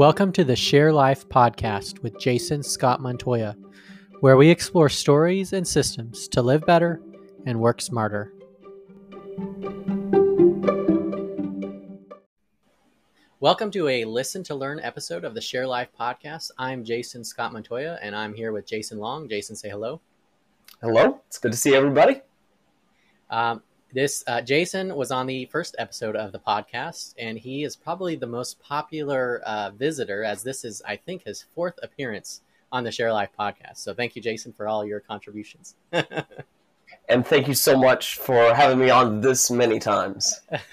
Welcome to the Share Life podcast with Jason Scott Montoya, where we explore stories and systems to live better and work smarter. Welcome to a Listen to Learn episode of the Share Life podcast. I'm Jason Scott Montoya, and I'm here with Jason Long. Jason, say hello. Hello. It's good to see everybody. Um, this uh, Jason was on the first episode of the podcast, and he is probably the most popular uh, visitor, as this is, I think, his fourth appearance on the Share Life podcast. So thank you, Jason, for all your contributions. and thank you so much for having me on this many times.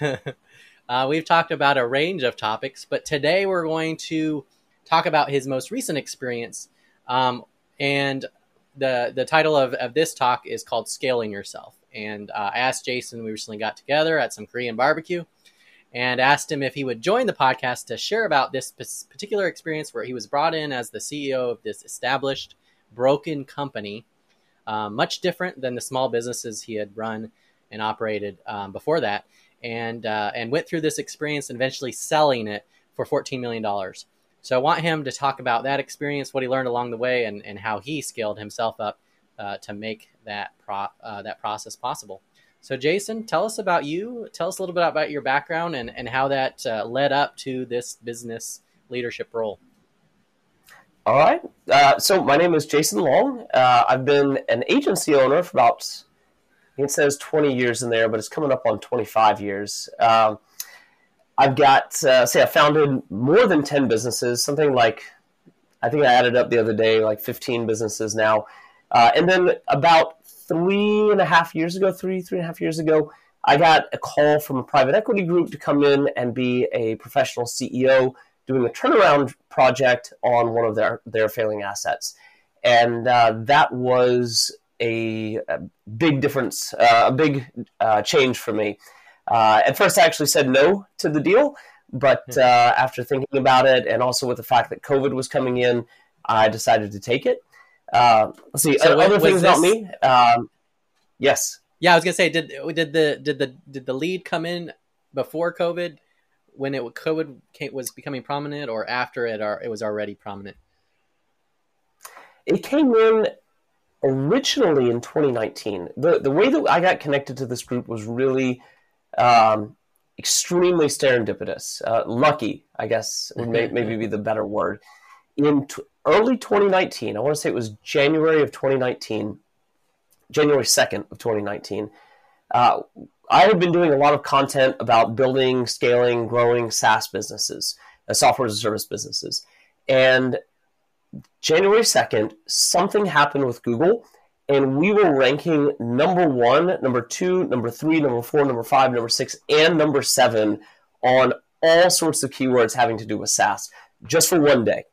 uh, we've talked about a range of topics, but today we're going to talk about his most recent experience. Um, and the the title of, of this talk is called "Scaling Yourself." And uh, I asked Jason, we recently got together at some Korean barbecue and asked him if he would join the podcast to share about this particular experience where he was brought in as the CEO of this established broken company, uh, much different than the small businesses he had run and operated um, before that, and uh, and went through this experience and eventually selling it for $14 million. So I want him to talk about that experience, what he learned along the way, and, and how he scaled himself up to make that pro- uh, that process possible. So, Jason, tell us about you. Tell us a little bit about your background and, and how that uh, led up to this business leadership role. All right. Uh, so, my name is Jason Long. Uh, I've been an agency owner for about, it says 20 years in there, but it's coming up on 25 years. Um, I've got, uh, say, I founded more than 10 businesses, something like, I think I added up the other day, like 15 businesses now. Uh, and then about three and a half years ago, three, three and a half years ago, I got a call from a private equity group to come in and be a professional CEO doing a turnaround project on one of their, their failing assets. And uh, that was a, a big difference, uh, a big uh, change for me. Uh, at first, I actually said no to the deal, but hmm. uh, after thinking about it, and also with the fact that COVID was coming in, I decided to take it. Uh, let's see. So other things this... about me. Um, yes. Yeah, I was gonna say, did did the did the did the lead come in before COVID, when it COVID came, was becoming prominent, or after it, or it was already prominent? It came in originally in 2019. The the way that I got connected to this group was really um, extremely serendipitous. Uh, lucky, I guess, would may, maybe be the better word. In t- early 2019, I want to say it was January of 2019, January 2nd of 2019, uh, I had been doing a lot of content about building, scaling, growing SaaS businesses, uh, software as a service businesses. And January 2nd, something happened with Google, and we were ranking number one, number two, number three, number four, number five, number six, and number seven on all sorts of keywords having to do with SaaS just for one day.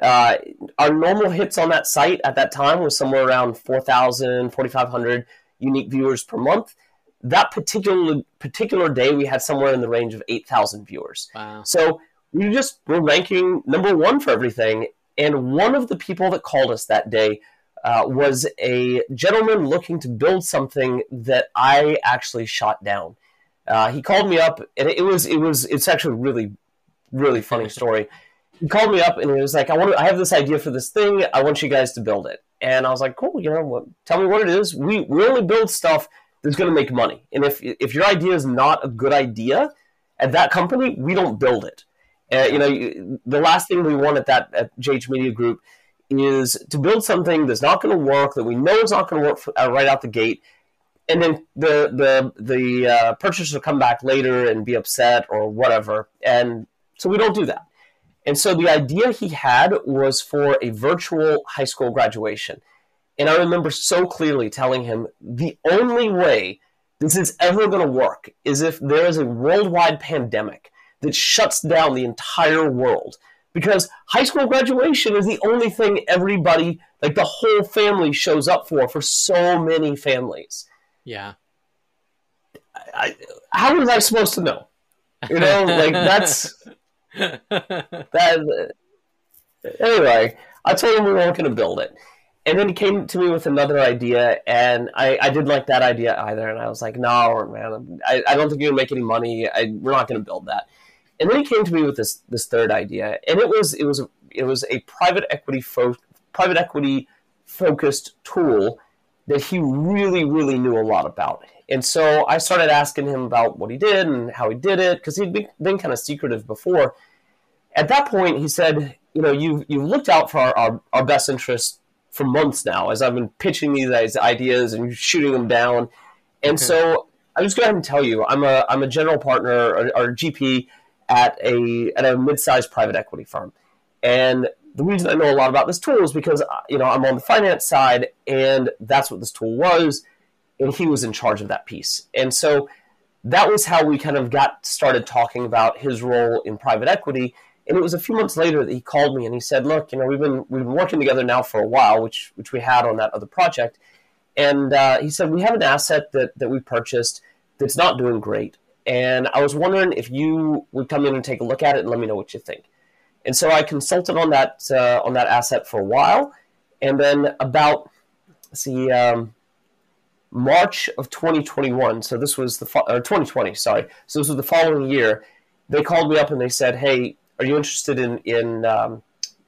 Uh, our normal hits on that site at that time was somewhere around 4,000, 4,500 unique viewers per month. That particular particular day, we had somewhere in the range of 8,000 viewers. Wow. So we just were ranking number one for everything. And one of the people that called us that day uh, was a gentleman looking to build something that I actually shot down. Uh, he called me up, and it was it was it's actually a really really funny story he called me up and he was like, "I want to, I have this idea for this thing. I want you guys to build it." And I was like, "Cool, you know, what, tell me what it is. We we only build stuff that's going to make money. And if if your idea is not a good idea at that company, we don't build it. Uh, you know, the last thing we want at that at JH Media Group is to build something that's not going to work, that we know is not going to work for, uh, right out the gate, and then the the the uh, purchaser will come back later and be upset or whatever. And so we don't do that. And so the idea he had was for a virtual high school graduation. And I remember so clearly telling him the only way this is ever going to work is if there is a worldwide pandemic that shuts down the entire world. Because high school graduation is the only thing everybody, like the whole family, shows up for for so many families. Yeah. I, how was I supposed to know? You know, like that's that, anyway, I told him we weren't going to build it. And then he came to me with another idea, and I, I didn't like that idea either. And I was like, no, man, I, I don't think you're going to make any money. I, we're not going to build that. and then he came to me with this this third idea, and it was it was a, it was a private equity fo- private equity focused tool that he really really knew a lot about. And so I started asking him about what he did and how he did it because he'd been kind of secretive before. At that point, he said, "You know, you you've looked out for our, our, our best interests for months now, as I've been pitching these ideas and shooting them down." And okay. so I'm just going to tell you, I'm a I'm a general partner or, or GP at a at a mid-sized private equity firm, and the reason I know a lot about this tool is because uh, you know I'm on the finance side, and that's what this tool was, and he was in charge of that piece, and so that was how we kind of got started talking about his role in private equity. And it was a few months later that he called me and he said, "Look, you know, we've been we've been working together now for a while, which which we had on that other project." And uh, he said, "We have an asset that that we purchased that's not doing great, and I was wondering if you would come in and take a look at it and let me know what you think." And so I consulted on that uh, on that asset for a while, and then about see um, March of 2021. So this was the or 2020. Sorry. So this was the following year. They called me up and they said, "Hey, are you interested in in um,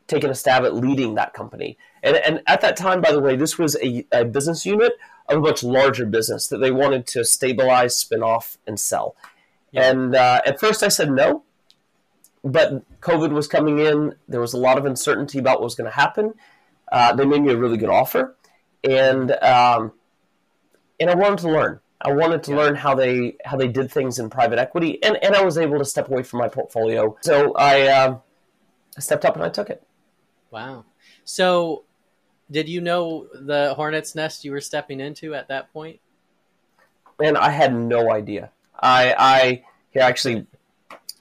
taking a stab at leading that company?" And and at that time, by the way, this was a, a business unit of a much larger business that they wanted to stabilize, spin off, and sell. Yeah. And uh, at first, I said no but COVID was coming in. There was a lot of uncertainty about what was going to happen. Uh, they made me a really good offer, and um, and I wanted to learn. I wanted to yeah. learn how they how they did things in private equity, and, and I was able to step away from my portfolio. So I uh, stepped up and I took it. Wow. So, did you know the hornet's nest you were stepping into at that point? Man, I had no idea. I I here actually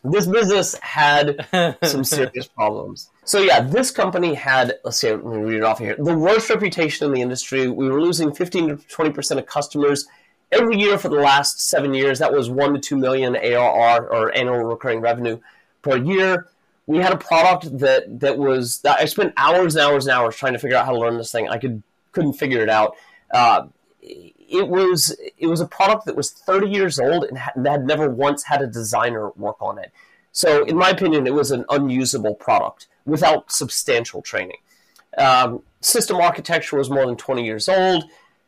this business had some serious problems. So yeah, this company had let's see, let me read it off here. The worst reputation in the industry. We were losing 15 to 20 percent of customers every year for the last seven years. That was one to two million ARR or annual recurring revenue per year. We had a product that that was that I spent hours and hours and hours trying to figure out how to learn this thing. I could couldn't figure it out. Uh, it was it was a product that was 30 years old and had never once had a designer work on it. So, in my opinion, it was an unusable product without substantial training. Um, system architecture was more than 20 years old.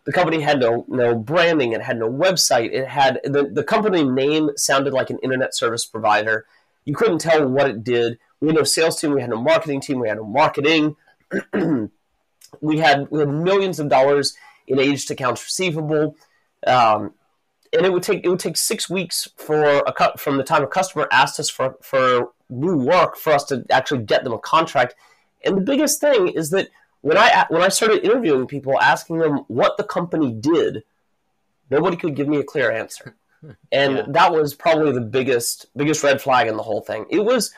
The company had no no branding. It had no website. It had the, the company name sounded like an internet service provider. You couldn't tell what it did. We had no sales team. We had no marketing team. We had no marketing. we had we had millions of dollars in aged accounts receivable. Um, and it would take it would take six weeks for a cut from the time a customer asked us for for new work for us to actually get them a contract. And the biggest thing is that when I when I started interviewing people, asking them what the company did, nobody could give me a clear answer, and yeah. that was probably the biggest biggest red flag in the whole thing. It was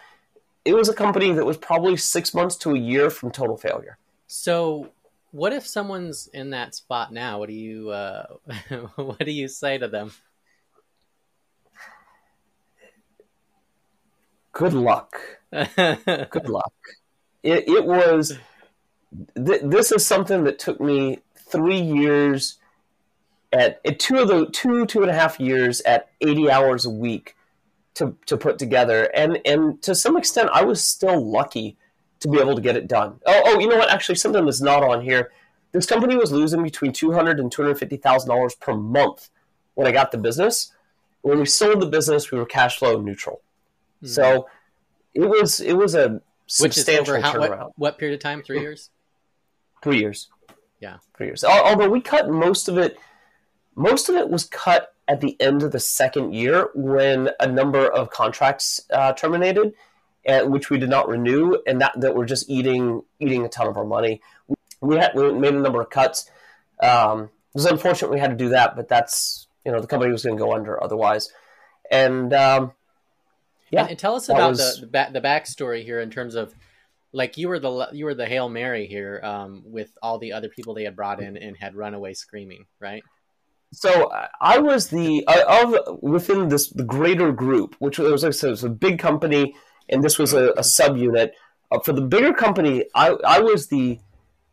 it was a company that was probably six months to a year from total failure. So what if someone's in that spot now? What do you uh, what do you say to them? Good luck. Good luck. It, it was. Th- this is something that took me three years at, at two of the two two and a half years at eighty hours a week to to put together, and and to some extent, I was still lucky to be able to get it done. Oh, oh, you know what? Actually, something that's not on here. This company was losing between two hundred and two hundred fifty thousand dollars per month when I got the business. When we sold the business, we were cash flow neutral. Mm. So it was it was a substantial how, turnaround. What, what, period of time? Three years. Three years. Yeah, three years. Although we cut most of it, most of it was cut at the end of the second year when a number of contracts uh, terminated and, which we did not renew, and that, that were just eating eating a ton of our money. We had we made a number of cuts. Um, it was unfortunate we had to do that, but that's you know the company was going to go under otherwise. And um, yeah, and, and tell us about was... the the, back, the backstory here in terms of like you were the you were the hail mary here um, with all the other people they had brought in and had run away screaming, right? So I was the uh, of within this the greater group, which was, like, so it was a big company and this was a, a subunit. Uh, for the bigger company, I, I was the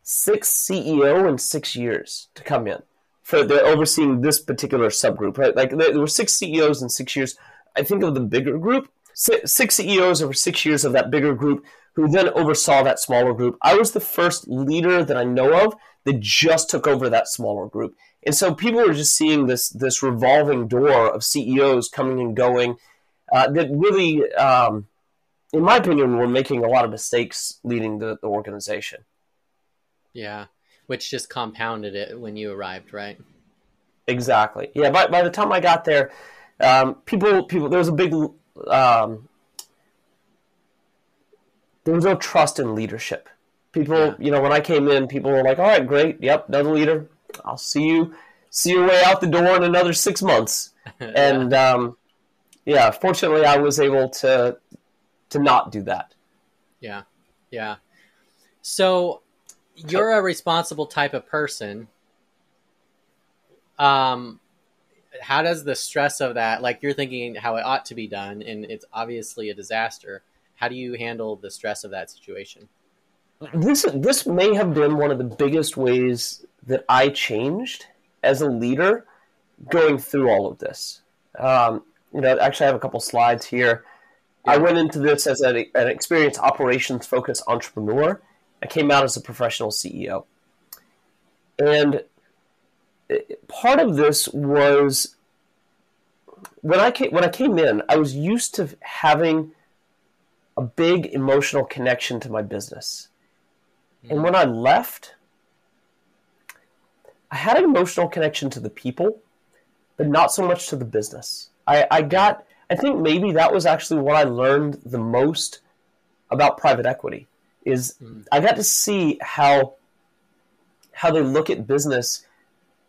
sixth CEO in six years to come in for the overseeing this particular subgroup. Right, like there were six CEOs in six years. I think of the bigger group. six CEOs over six years of that bigger group who then oversaw that smaller group. I was the first leader that I know of that just took over that smaller group. And so people are just seeing this this revolving door of CEOs coming and going uh, that really, um, in my opinion, were making a lot of mistakes leading the, the organization. Yeah, which just compounded it when you arrived, right? Exactly. Yeah. By, by the time I got there, um, people people there was a big um, there was no trust in leadership. People, yeah. you know, when I came in, people were like, "All right, great, yep, another leader. I'll see you, see your way out the door in another six months." and um, yeah, fortunately, I was able to to not do that. Yeah, yeah. So you're a responsible type of person. Um, how does the stress of that, like you're thinking how it ought to be done, and it's obviously a disaster. How do you handle the stress of that situation? This this may have been one of the biggest ways that I changed as a leader going through all of this. Um, you know, actually, I have a couple slides here. Yeah. I went into this as an, an experienced operations focused entrepreneur. I came out as a professional CEO. And part of this was when I came when I came in, I was used to having a big emotional connection to my business. Mm-hmm. And when I left, I had an emotional connection to the people, but not so much to the business. I, I got I think maybe that was actually what I learned the most about private equity is mm-hmm. I got to see how how they look at business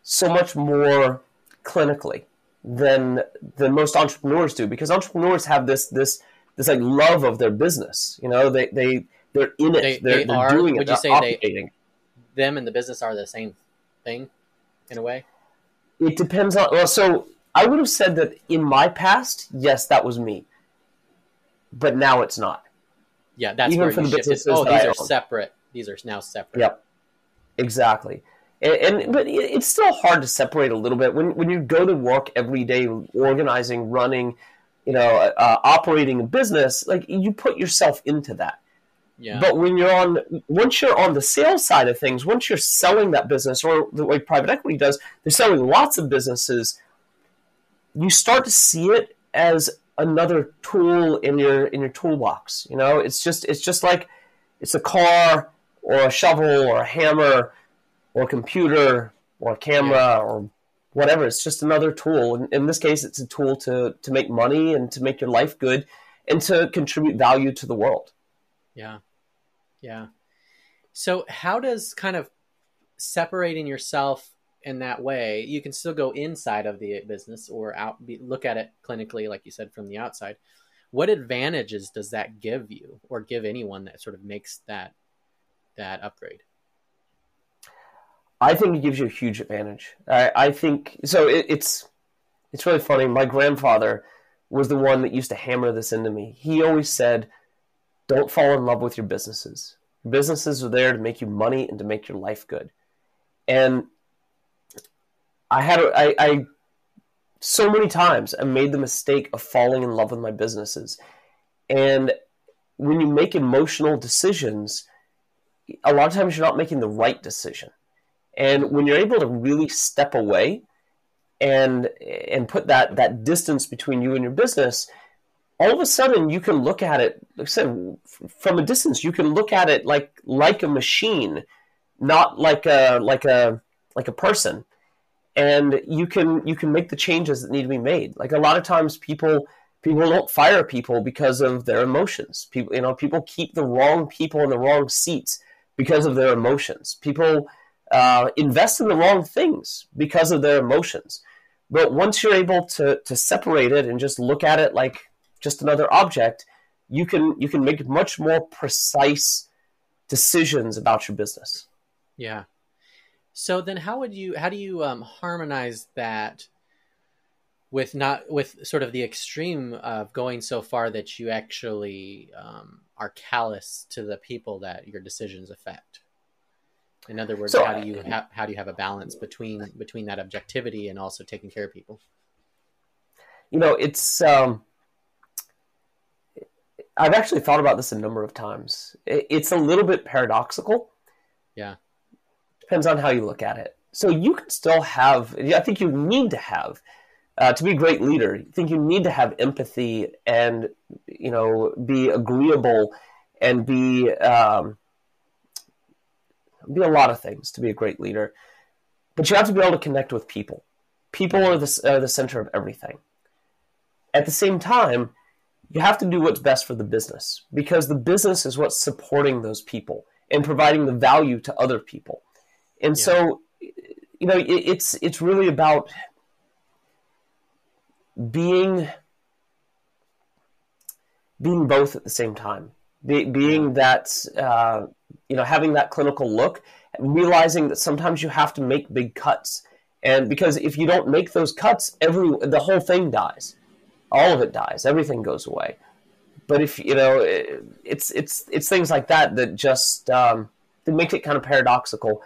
so much more clinically than than most entrepreneurs do because entrepreneurs have this this this like love of their business. You know they they they're in it. They, they're, they are, doing would it you say they, them and the business are the same thing in a way? It depends on well so i would have said that in my past yes that was me. But now it's not. Yeah that's Even where for the businesses oh these are own. separate. These are now separate. Yep. Exactly. And, and, but it's still hard to separate a little bit. When when you go to work every day, organizing, running, you know, uh, operating a business. Like you put yourself into that. Yeah. But when you're on, once you're on the sales side of things, once you're selling that business, or the way private equity does, they're selling lots of businesses. You start to see it as another tool in your in your toolbox. You know, it's just it's just like it's a car or a shovel or a hammer or a computer or a camera yeah. or whatever. It's just another tool. In, in this case, it's a tool to to make money and to make your life good and to contribute value to the world. Yeah, yeah. So how does kind of separating yourself in that way, you can still go inside of the business or out be, look at it clinically, like you said, from the outside. What advantages does that give you, or give anyone that sort of makes that that upgrade? I think it gives you a huge advantage. I, I think so. It, it's it's really funny. My grandfather was the one that used to hammer this into me. He always said, "Don't fall in love with your businesses. businesses are there to make you money and to make your life good." And I had I so many times I made the mistake of falling in love with my businesses, and when you make emotional decisions, a lot of times you're not making the right decision and when you're able to really step away and and put that that distance between you and your business, all of a sudden you can look at it like I said from a distance. You can look at it like like a machine, not like a like a like a person. And you can you can make the changes that need to be made. Like a lot of times people people don't fire people because of their emotions. People you know people keep the wrong people in the wrong seats because of their emotions. People uh, invest in the wrong things because of their emotions. But once you're able to to separate it and just look at it like just another object, you can you can make much more precise decisions about your business. Yeah. So then, how would you how do you um, harmonize that with not with sort of the extreme of going so far that you actually um, are callous to the people that your decisions affect? In other words, so, how do you ha- how do you have a balance between between that objectivity and also taking care of people? You know, it's um, I've actually thought about this a number of times. It's a little bit paradoxical. Yeah. Depends on how you look at it. So you can still have, I think you need to have, uh, to be a great leader, I think you need to have empathy and, you know, be agreeable and be, um, be a lot of things to be a great leader. But you have to be able to connect with people. People are the, are the center of everything. At the same time, you have to do what's best for the business because the business is what's supporting those people and providing the value to other people. And yeah. so, you know, it, it's it's really about being being both at the same time. Be, being that uh, you know having that clinical look, realizing that sometimes you have to make big cuts, and because if you don't make those cuts, every the whole thing dies all of it dies. Everything goes away. But if you know, it's it's it's things like that that just um, that make it kind of paradoxical.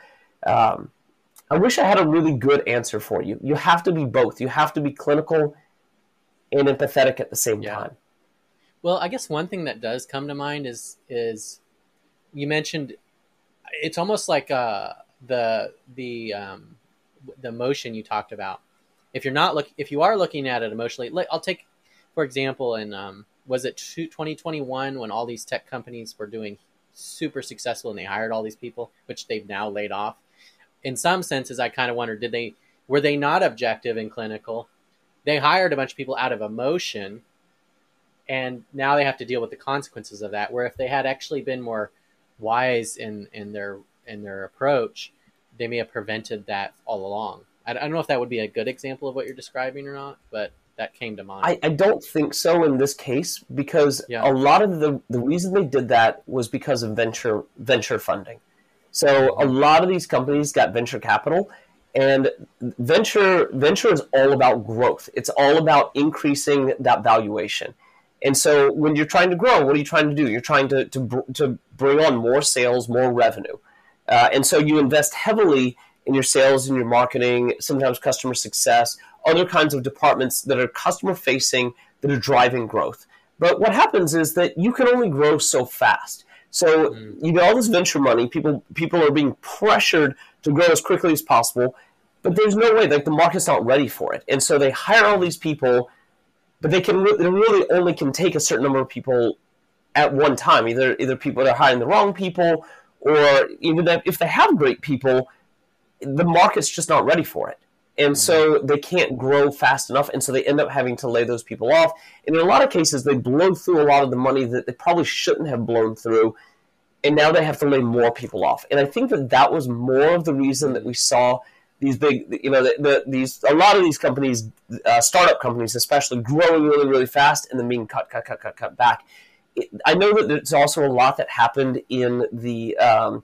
Um, I wish I had a really good answer for you. You have to be both. You have to be clinical and empathetic at the same yeah. time. Well, I guess one thing that does come to mind is is you mentioned it's almost like uh, the the um, the emotion you talked about. If you're not look if you are looking at it emotionally, I'll take for example, in um, was it 2021 when all these tech companies were doing super successful and they hired all these people, which they've now laid off. In some senses, I kind of wonder, did they were they not objective and clinical? They hired a bunch of people out of emotion, and now they have to deal with the consequences of that. Where if they had actually been more wise in in their in their approach, they may have prevented that all along. I, don't know if that would be a good example of what you're describing or not, but that came to mind? I, I don't think so in this case because yeah. a lot of the the reason they did that was because of venture venture funding. So a lot of these companies got venture capital, and venture venture is all about growth. It's all about increasing that valuation. And so when you're trying to grow, what are you trying to do? You're trying to to, to bring on more sales, more revenue, uh, and so you invest heavily in your sales and your marketing, sometimes customer success, other kinds of departments that are customer facing that are driving growth. But what happens is that you can only grow so fast. So mm. you get all this venture money. People people are being pressured to grow as quickly as possible, but there's no way. Like the market's not ready for it, and so they hire all these people, but they can they really only can take a certain number of people at one time. Either either people that are hiring the wrong people, or even if they have great people, the market's just not ready for it. And so mm-hmm. they can't grow fast enough and so they end up having to lay those people off. And in a lot of cases they blow through a lot of the money that they probably shouldn't have blown through and now they have to lay more people off. And i think that that was more of the reason that we saw these big you know the, the, these a lot of these companies uh, startup companies especially growing really really fast and then being cut cut cut cut cut back i know that there's also a lot that happened in the um,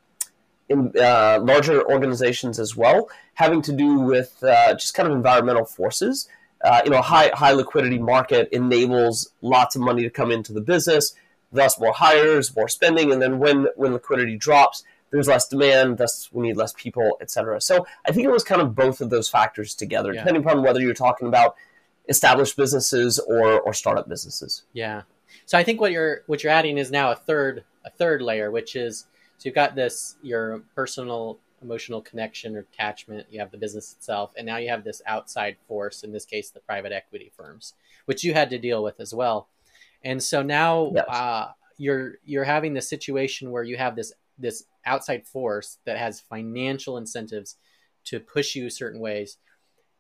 in uh, larger organizations as well, having to do with uh, just kind of environmental forces. Uh, you know, high high liquidity market enables lots of money to come into the business, thus more hires, more spending, and then when when liquidity drops, there's less demand, thus we need less people, etc. So I think it was kind of both of those factors together, yeah. depending upon whether you're talking about established businesses or or startup businesses. Yeah. So I think what you're what you're adding is now a third a third layer, which is so you've got this your personal emotional connection or attachment. You have the business itself, and now you have this outside force. In this case, the private equity firms, which you had to deal with as well. And so now yes. uh, you're you're having the situation where you have this this outside force that has financial incentives to push you certain ways.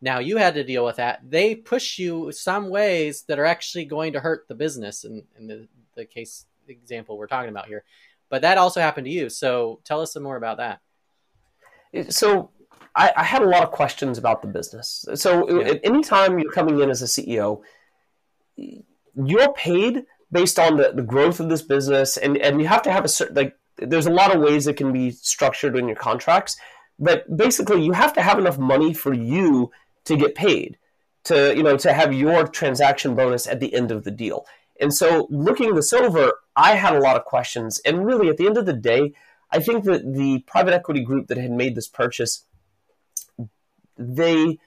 Now you had to deal with that. They push you some ways that are actually going to hurt the business. In, in the, the case example we're talking about here, but that also happened to you. So tell us some more about that. So I, I had a lot of questions about the business. So yeah. anytime you're coming in as a CEO, you're paid based on the, the growth of this business, and, and you have to have a certain like. There's a lot of ways it can be structured in your contracts, but basically you have to have enough money for you to get paid to you know to have your transaction bonus at the end of the deal. And so looking this over, I had a lot of questions. And really, at the end of the day, I think that the private equity group that had made this purchase, they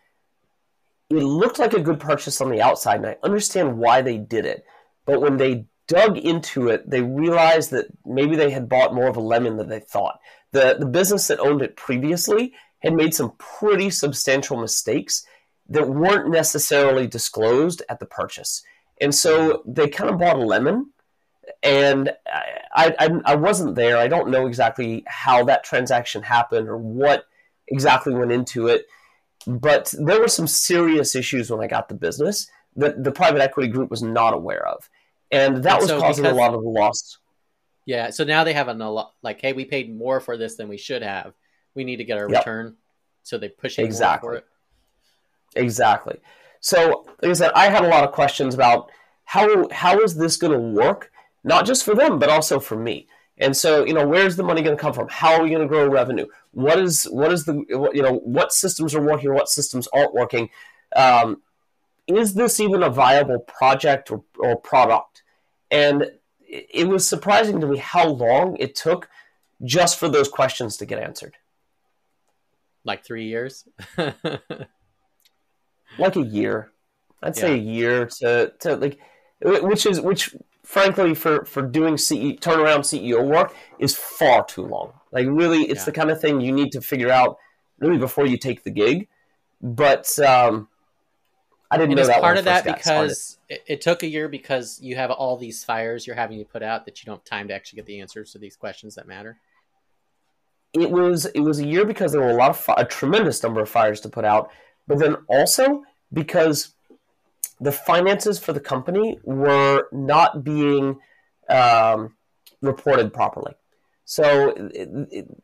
it looked like a good purchase on the outside, and I understand why they did it. But when they dug into it, they realized that maybe they had bought more of a lemon than they thought. The, the business that owned it previously had made some pretty substantial mistakes that weren't necessarily disclosed at the purchase. And so they kind of bought a lemon. And I, I, I wasn't there. I don't know exactly how that transaction happened or what exactly went into it. But there were some serious issues when I got the business that the private equity group was not aware of. And that and was so causing because, a lot of the loss. Yeah. So now they have a lot like, hey, we paid more for this than we should have. We need to get our yep. return. So they push exactly. for it. Exactly. So, like I said, I had a lot of questions about how how is this going to work, not just for them, but also for me. And so, you know, where's the money going to come from? How are we going to grow revenue? What is what is the you know what systems are working, what systems aren't working? Um, is this even a viable project or, or product? And it was surprising to me how long it took just for those questions to get answered. Like three years. like a year. I'd say yeah. a year to to like, which is which frankly for for doing CE turnaround CEO work is far too long. Like really, it's yeah. the kind of thing you need to figure out really before you take the gig. But um, I didn't and know that part of that because it, it, took a year because you have all these fires you're having to put out that you don't have time to actually get the answers to these questions that matter. It was it was a year because there were a lot of a tremendous number of fires to put out, but then also because the finances for the company were not being um, reported properly. So it,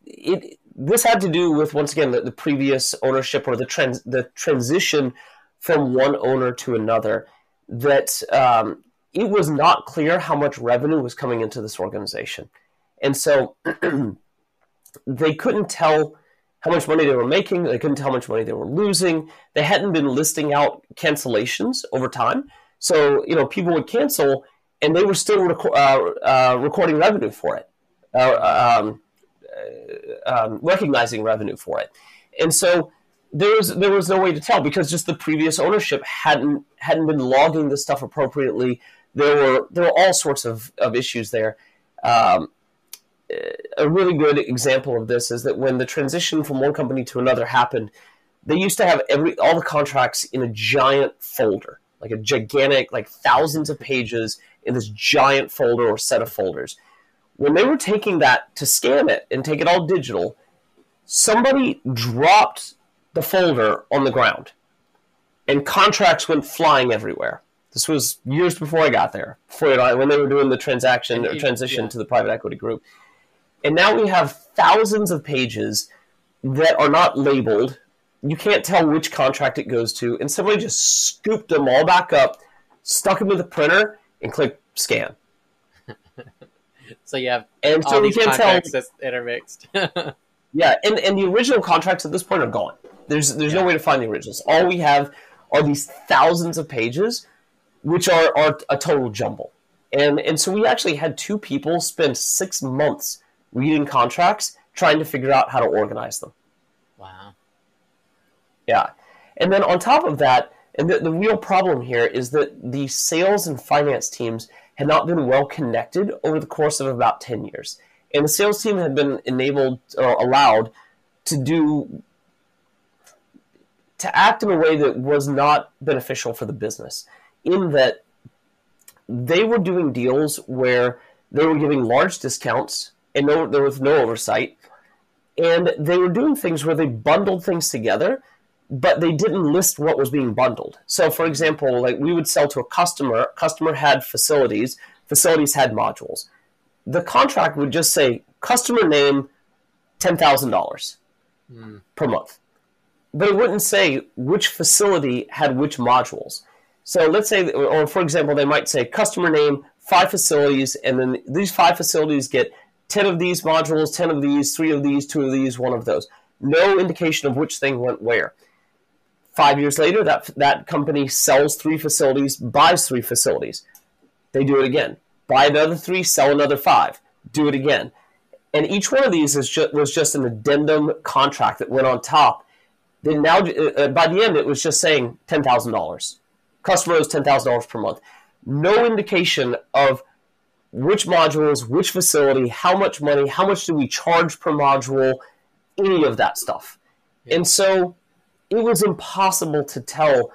it, this had to do with once again the, the previous ownership or the trans, the transition from one owner to another. That um, it was not clear how much revenue was coming into this organization, and so they couldn't tell how much money they were making. They couldn't tell how much money they were losing. They hadn't been listing out cancellations over time. So, you know, people would cancel and they were still reco- uh, uh, recording revenue for it, uh, um, um, recognizing revenue for it. And so there was there was no way to tell because just the previous ownership hadn't hadn't been logging the stuff appropriately. There were there were all sorts of, of issues there. Um, a really good example of this is that when the transition from one company to another happened, they used to have every all the contracts in a giant folder, like a gigantic, like thousands of pages in this giant folder or set of folders. When they were taking that to scan it and take it all digital, somebody dropped the folder on the ground, and contracts went flying everywhere. This was years before I got there, before when they were doing the transaction or transition yeah. to the private equity group and now we have thousands of pages that are not labeled. You can't tell which contract it goes to, and somebody just scooped them all back up, stuck them in the printer, and click scan. so you have and all so these contracts tell, intermixed. yeah, and, and the original contracts at this point are gone. There's there's yeah. no way to find the originals. All we have are these thousands of pages, which are, are a total jumble. And and so we actually had two people spend six months reading contracts, trying to figure out how to organize them. Wow. Yeah. And then on top of that, and the, the real problem here is that the sales and finance teams had not been well connected over the course of about 10 years. And the sales team had been enabled or allowed to do to act in a way that was not beneficial for the business in that they were doing deals where they were giving large discounts and no, there was no oversight. And they were doing things where they bundled things together, but they didn't list what was being bundled. So, for example, like we would sell to a customer, customer had facilities, facilities had modules. The contract would just say customer name, ten thousand dollars mm. per month, but it wouldn't say which facility had which modules. So let's say, or for example, they might say customer name, five facilities, and then these five facilities get 10 of these modules, 10 of these, 3 of these, 2 of these, 1 of those. No indication of which thing went where. Five years later, that, that company sells three facilities, buys three facilities. They do it again. Buy another three, sell another five. Do it again. And each one of these is just, was just an addendum contract that went on top. Then now, uh, by the end, it was just saying $10,000. Customer owes $10,000 per month. No indication of which modules, which facility, how much money, how much do we charge per module, any of that stuff. Yeah. And so it was impossible to tell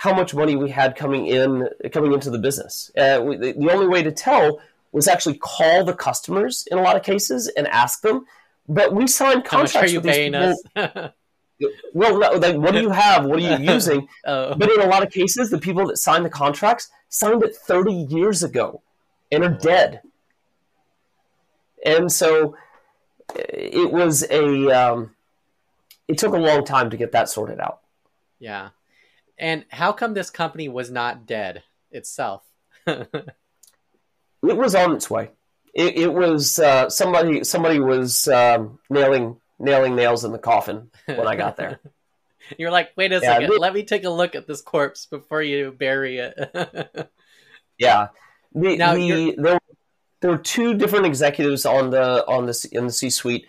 how much money we had coming in coming into the business. Uh, we, the only way to tell was actually call the customers in a lot of cases and ask them. But we signed contracts. How much are you paying us? well, no, like, what do you have? What are you using? oh. But in a lot of cases, the people that signed the contracts signed it 30 years ago and are dead. And so it was a, um, it took a long time to get that sorted out. Yeah. And how come this company was not dead itself? it was on its way. It, it was uh, somebody. Somebody was um, nailing nailing nails in the coffin when I got there. You're like, wait a yeah, second, let me take a look at this corpse before you bury it. yeah, the, now the, there, there were two different executives on the on the in the C suite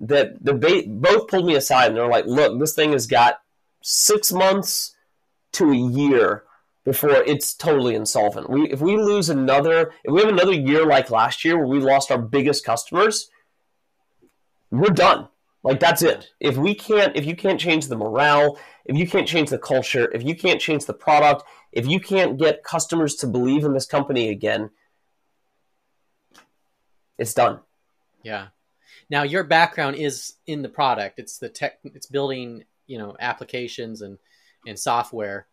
that the both pulled me aside and they're like, "Look, this thing has got six months to a year before it's totally insolvent. We if we lose another, if we have another year like last year where we lost our biggest customers, we're done. Like that's it. If we can't, if you can't change the morale, if you can't change the culture, if you can't change the product, if you can't get customers to believe in this company again, it's done. Yeah. Now your background is in the product. It's the tech. It's building, you know, applications and and software.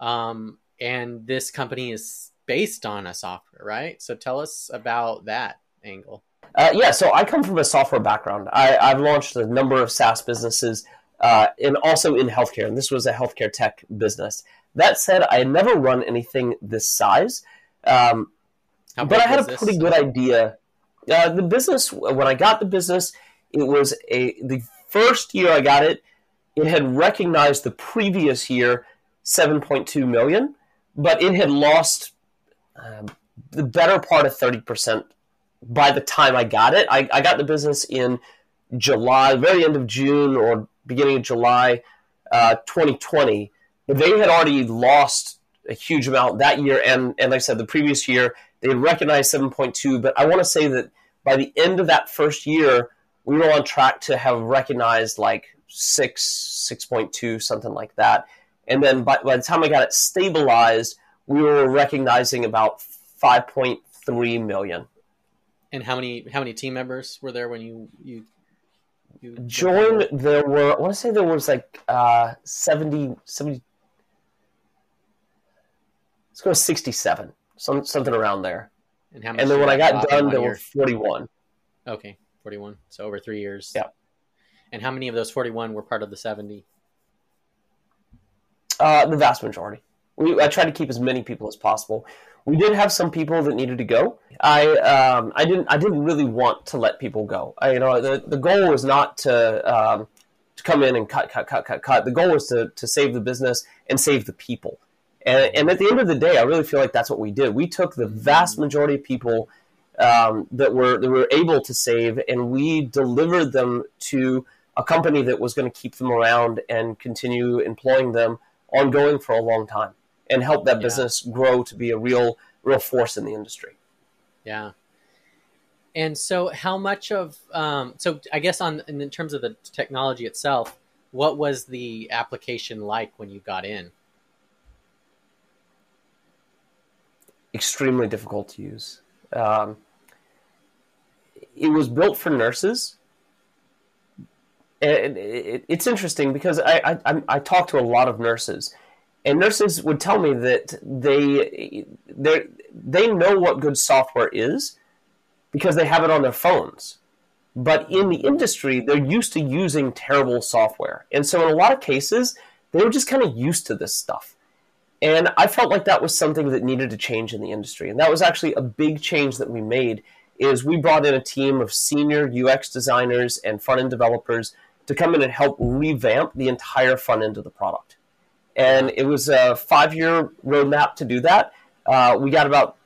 Um, and this company is based on a software, right? So tell us about that angle. Uh, yeah, so I come from a software background. I, have launched a number of SaaS businesses uh, and also in healthcare, and this was a healthcare tech business. That said, I had never run anything this size, um, but I had a pretty good idea. Uh, the business, when I got the business, it was a the first year I got it, it had recognized the previous year 7.2 million, but it had lost um, the better part of 30 percent by the time I got it. I, I got the business in July, very end of June or beginning of July uh, 2020. But they had already lost a huge amount that year. And, and like I said, the previous year, they had recognized 7.2. But I want to say that by the end of that first year, we were on track to have recognized like 6, 6.2, something like that. And then by, by the time I got it stabilized, we were recognizing about 5.3 million. And how many how many team members were there when you you, you joined? There were I want to say there was like uh, 70, 70 Let's go sixty seven, some something around there. And how? And then when I got done, there year? were forty one. Okay, forty one. So over three years. Yeah. And how many of those forty one were part of the seventy? Uh, the vast majority. We, I tried to keep as many people as possible. We did have some people that needed to go. I um, I didn't I didn't really want to let people go. I, you know the, the goal was not to um, to come in and cut cut cut cut cut. The goal was to to save the business and save the people. And, and at the end of the day, I really feel like that's what we did. We took the vast majority of people um, that were that were able to save, and we delivered them to a company that was going to keep them around and continue employing them ongoing for a long time and help that business grow to be a real real force in the industry. Yeah. And so, how much of um, so I guess on in terms of the technology itself, what was the application like when you got in? Extremely difficult to use. Um, it was built for nurses. And it's interesting because I, I, I talk to a lot of nurses, and nurses would tell me that they they they know what good software is because they have it on their phones. But in the industry, they're used to using terrible software. And so in a lot of cases, they were just kind of used to this stuff. And I felt like that was something that needed to change in the industry. And that was actually a big change that we made is we brought in a team of senior UX designers and front-end developers to come in and help revamp the entire front end of the product and it was a five-year roadmap to do that. Uh, we got about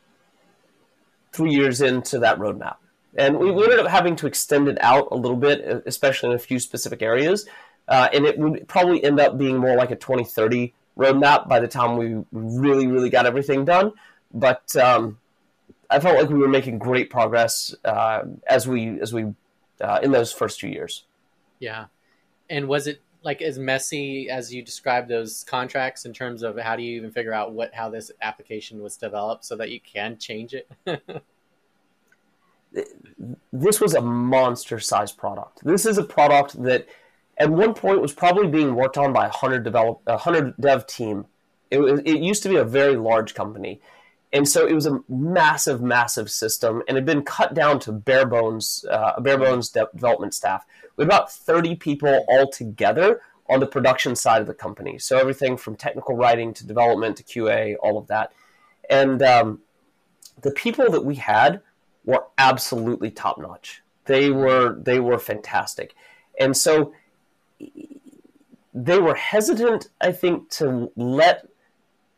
three years into that roadmap, and we, we, ended up having to extend it out a little bit, especially in a few specific areas. Uh, and it would probably end up being more like a 2030 roadmap by the time we really, really got everything done. But um, I felt like we were making great progress uh, as we as we uh, in those first two years. Yeah, and was it like as messy as you described those contracts in terms of how do you even figure out what how this application was developed so that you can change it? this was a monster sized product. This is a product that at one point was probably being worked on by a hundred develop a hundred dev team. It was, it used to be a very large company, and so it was a massive, massive system, and had been cut down to bare bones, uh, bare bones de- development staff. We had about thirty people all together on the production side of the company. So everything from technical writing to development to QA, all of that, and um, the people that we had were absolutely top notch. They were they were fantastic, and so they were hesitant, I think, to let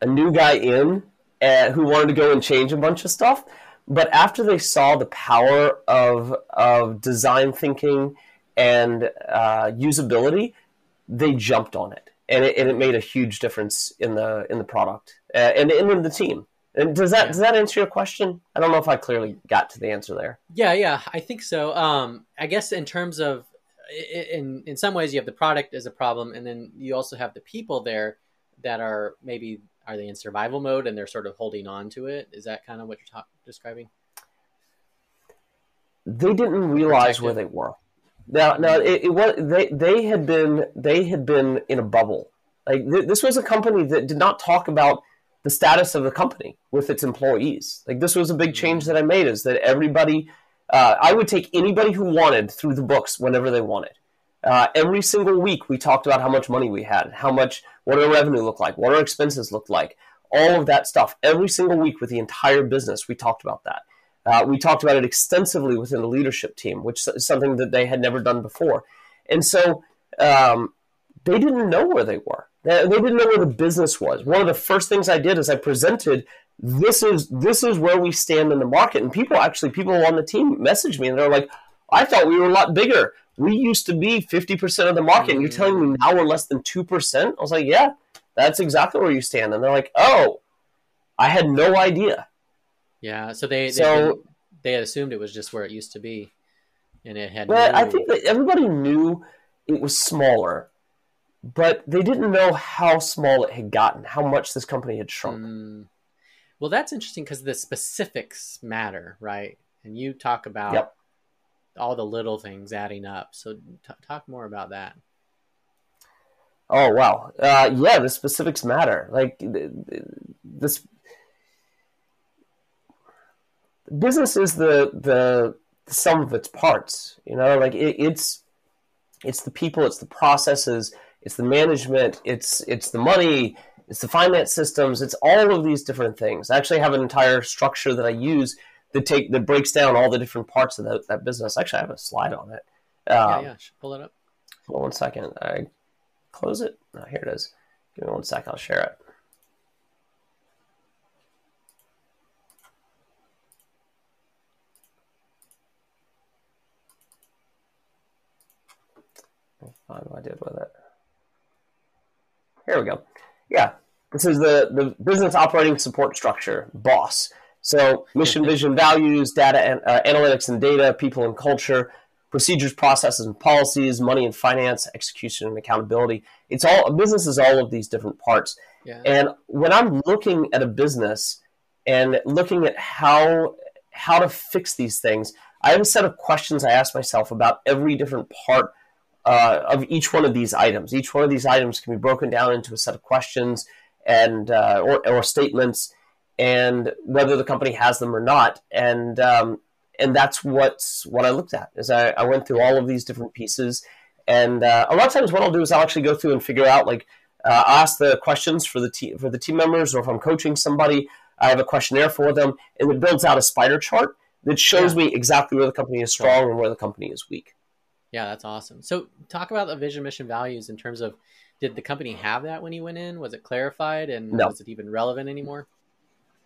a new guy in uh, who wanted to go and change a bunch of stuff. But after they saw the power of of design thinking and uh, usability, they jumped on it, and it, and it made a huge difference in the in the product uh, and, and in the team. And does that does that answer your question? I don't know if I clearly got to the answer there. Yeah, yeah, I think so. Um, I guess in terms of in in some ways you have the product as a problem, and then you also have the people there that are maybe are they in survival mode and they're sort of holding on to it. Is that kind of what you're ta- describing? They didn't realize where they were. Now, now it, it, was they they had been they had been in a bubble. Like th- this was a company that did not talk about the status of the company with its employees. Like this was a big change that I made is that everybody, uh, I would take anybody who wanted through the books whenever they wanted. Uh, every single week we talked about how much money we had, how much, what our revenue looked like, what our expenses looked like, all of that stuff. Every single week with the entire business, we talked about that. Uh, we talked about it extensively within the leadership team, which is something that they had never done before. And so um, they didn't know where they were. They, didn't know where the business was. One of the first things I did is I presented this is this is where we stand in the market. And people actually people on the team messaged me and they're like, I thought we were a lot bigger. We used to be 50% of the market. And you're telling me now we're less than 2%? I was like, yeah, that's exactly where you stand. And they're like, oh, I had no idea. Yeah. So they, so, been, they had assumed it was just where it used to be. And it had. Well, no... I think that everybody knew it was smaller but they didn't know how small it had gotten, how much this company had shrunk. Mm. Well, that's interesting because the specifics matter, right? And you talk about yep. all the little things adding up. So, t- talk more about that. Oh wow, uh, yeah, the specifics matter. Like this, business is the the, sum of its parts. You know, like it, it's it's the people, it's the processes it's the management, it's it's the money, it's the finance systems, it's all of these different things. I actually have an entire structure that I use that take that breaks down all the different parts of that, that business. Actually, I have a slide on it. Um, yeah, yeah, pull it up. Hold on one second. I close it. Oh, here it is. Give me one sec. I'll share it. Find what I did with it. Here we go. Yeah, this is the, the business operating support structure, BOSS. So mission, vision, values, data, and, uh, analytics and data, people and culture, procedures, processes, and policies, money and finance, execution and accountability. It's all a business is all of these different parts. Yeah. And when I'm looking at a business and looking at how how to fix these things, I have a set of questions I ask myself about every different part uh, of each one of these items. Each one of these items can be broken down into a set of questions and uh, or, or, statements, and whether the company has them or not. And um, and that's what's what I looked at. Is I, I went through all of these different pieces, and uh, a lot of times what I'll do is I'll actually go through and figure out like uh, ask the questions for the te- for the team members, or if I'm coaching somebody, I have a questionnaire for them, and it builds out a spider chart that shows yeah. me exactly where the company is strong and where the company is weak. Yeah, that's awesome. So, talk about the vision, mission, values in terms of did the company have that when you went in? Was it clarified, and no. was it even relevant anymore?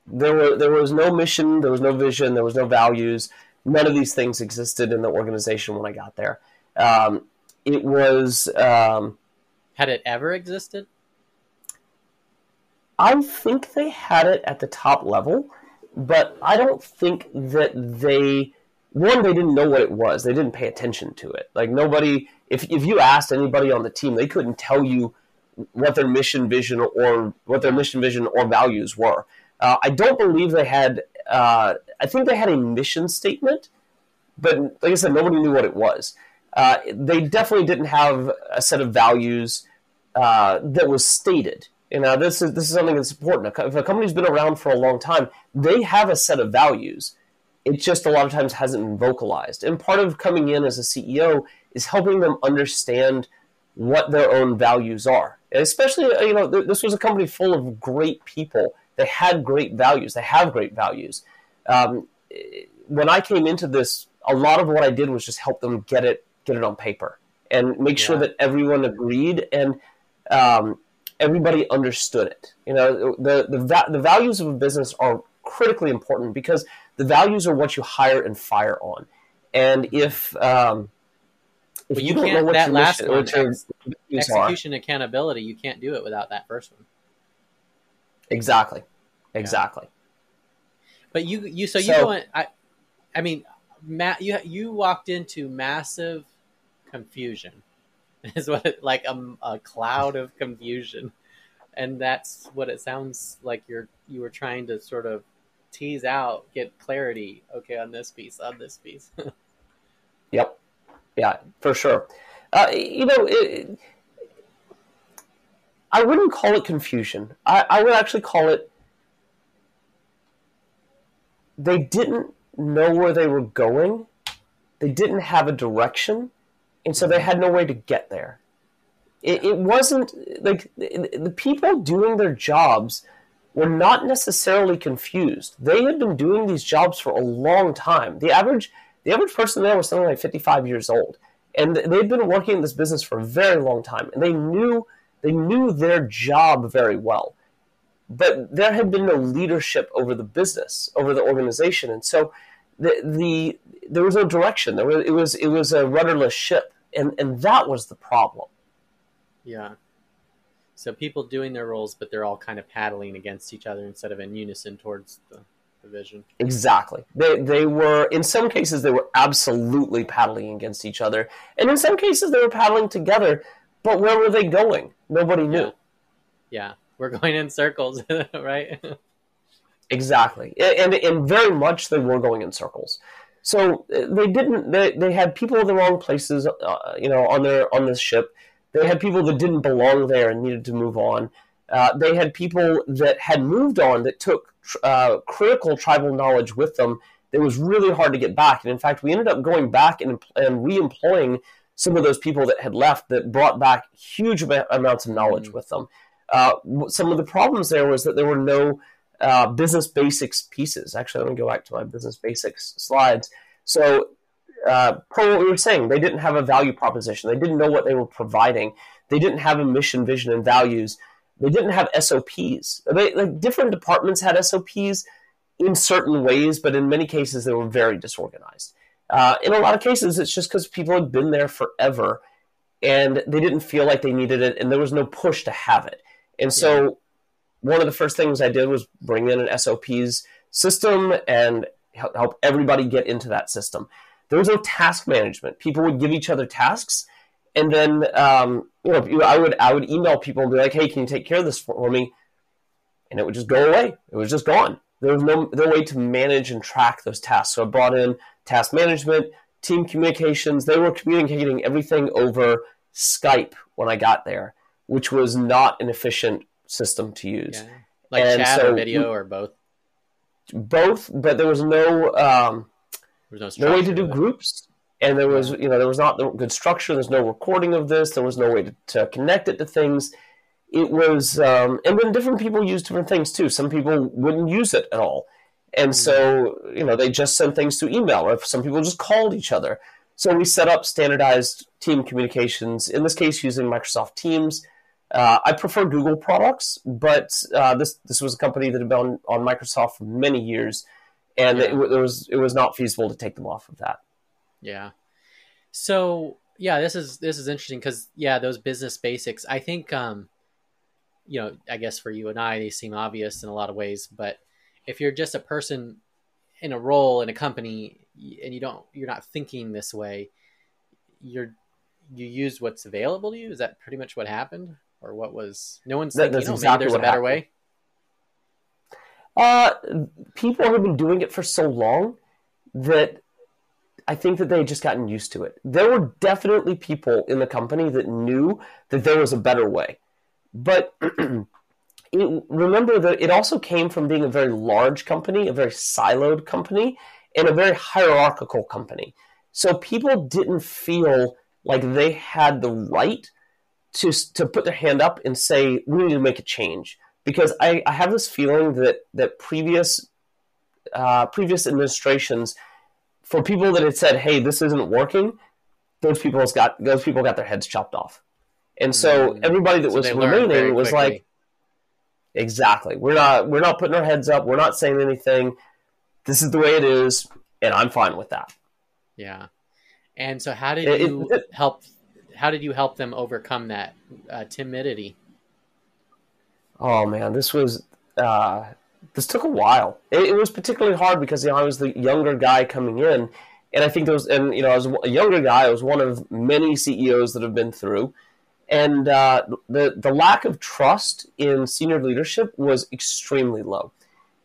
There were there was no mission, there was no vision, there was no values. None of these things existed in the organization when I got there. Um, it was. Um, had it ever existed? I think they had it at the top level, but I don't think that they one they didn't know what it was. They didn't pay attention to it. Like nobody, if if you asked anybody on the team, they couldn't tell you what their mission vision or what their mission vision or values were. Uh, I don't believe they had. Uh, I think they had a mission statement, but like I said, nobody knew what it was. Uh, they definitely didn't have a set of values uh, that was stated. You know, this is this is something that's important. If a company's been around for a long time, they have a set of values. It just a lot of times hasn't been vocalized. And part of coming in as a CEO is helping them understand what their own values are. And especially, you know, this was a company full of great people. They had great values. They have great values. Um, when I came into this, a lot of what I did was just help them get it get it on paper and make yeah. sure that everyone agreed and um, everybody understood it. You know, the the va- the values of a business are critically important because the values are what you hire and fire on. And if um, if you, you, don't know what that last mission, one, ex- execution are, accountability, you can't do it without that first one. Exactly, exactly. Yeah. But you you so you so, go I I mean Matt you you walked into massive confusion is what it, like a, a cloud of confusion and that's what it sounds like you're you were trying to sort of tease out get clarity okay on this piece on this piece. Yep. Yeah for sure. Uh, you know it, i wouldn't call it confusion. I, I would actually call it they didn't know where they were going. They didn't have a direction and so they had no way to get there. It, it wasn't like the people doing their jobs were not necessarily confused. They had been doing these jobs for a long time. The average the average person there was something like 55 years old, and they'd been working in this business for a very long time, and they knew they knew their job very well. But there had been no leadership over the business, over the organization, and so the the there was no direction. There was it was it was a rudderless ship and and that was the problem. Yeah. So people doing their roles, but they're all kind of paddling against each other instead of in unison towards the, the vision. Exactly. They they were in some cases they were absolutely paddling against each other, and in some cases they were paddling together. But where were they going? Nobody knew. Yeah, yeah. we're going in circles, right? exactly, and and very much they were going in circles. So uh, they didn't. They, they had people in the wrong places, uh, you know, on their on this ship. They had people that didn't belong there and needed to move on. Uh, they had people that had moved on that took uh, critical tribal knowledge with them. That was really hard to get back. And in fact, we ended up going back and, and re-employing some of those people that had left that brought back huge amounts of knowledge mm-hmm. with them. Uh, some of the problems there was that there were no uh, business basics pieces. Actually, let me go back to my business basics slides. So, uh, per what we were saying, they didn't have a value proposition. They didn't know what they were providing. They didn't have a mission, vision, and values. They didn't have SOPs. They, like different departments had SOPs in certain ways, but in many cases they were very disorganized. Uh, in a lot of cases, it's just because people had been there forever and they didn't feel like they needed it, and there was no push to have it. And so one of the first things I did was bring in an SOPs system and help everybody get into that system. There was no task management. People would give each other tasks, and then um, you know I would I would email people and be like, "Hey, can you take care of this for me?" And it would just go away. It was just gone. There was no no way to manage and track those tasks. So I brought in task management, team communications. They were communicating everything over Skype when I got there, which was not an efficient system to use. Yeah. Like and chat so or video or both? Both, but there was no um, no, no way to do groups. And there was, you know, there was not the good structure. There's no recording of this. There was no way to, to connect it to things. It was, um, and then different people use different things too. Some people wouldn't use it at all, and so you know they just sent things through email, or some people just called each other. So we set up standardized team communications. In this case, using Microsoft Teams uh, I prefer Google products, but uh, this this was a company that had been on, on Microsoft for many years, and yeah. it, it, was it was not feasible to take them off of that. Yeah. So yeah, this is this is interesting because yeah, those business basics. I think um, you know, I guess for you and I, they seem obvious in a lot of ways, but if you're just a person in a role in a company and you don't you're not thinking this way, you're you use what's available to you. Is that pretty much what happened, or what was no one's That- thinking? that's Oh, exactly there's a better happened. way. Uh, people have been doing it for so long that I think that they had just gotten used to it. There were definitely people in the company that knew that there was a better way, but it, remember that it also came from being a very large company, a very siloed company, and a very hierarchical company. So people didn't feel like they had the right to to put their hand up and say we need to make a change because I, I have this feeling that that previous uh, previous administrations for people that had said hey this isn't working those people has got those people got their heads chopped off and so Mm. everybody that So was they learned very remaining was quickly. like exactly we're not we're not putting our heads up we're not saying anything this is the way it is and i'm fine with that Yeah. And so, how did It- it- you it- help? How did you help them overcome that uh, timidity? Oh man, this was uh, this took a while. It, it was particularly hard because you know I was the younger guy coming in, and I think there was, and you know, I was a younger guy. I was one of many CEOs that have been through, and uh, the the lack of trust in senior leadership was extremely low.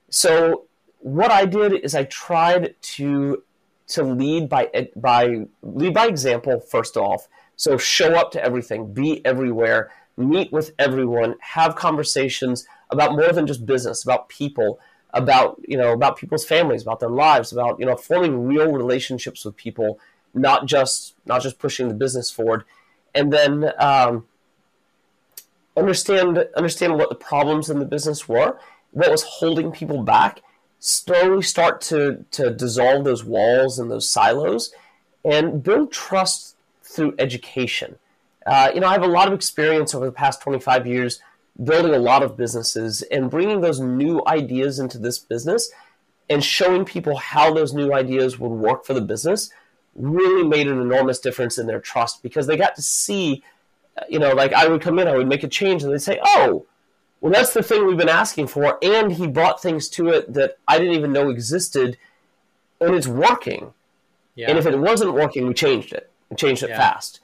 So what I did is I tried to to lead by by lead by example first off. So show up to everything, be everywhere, meet with everyone, have conversations about more than just business, about people, about you know about people's families, about their lives, about you know forming real relationships with people, not just not just pushing the business forward, and then um, understand understand what the problems in the business were, what was holding people back, slowly start to to dissolve those walls and those silos, and build trust through education. Uh, you know, I have a lot of experience over the past 25 years building a lot of businesses and bringing those new ideas into this business and showing people how those new ideas would work for the business really made an enormous difference in their trust because they got to see, you know, like I would come in, I would make a change, and they'd say, oh, well, that's the thing we've been asking for. And he brought things to it that I didn't even know existed, and it's working. Yeah. And if it wasn't working, we changed it. We changed it Yeah. fast.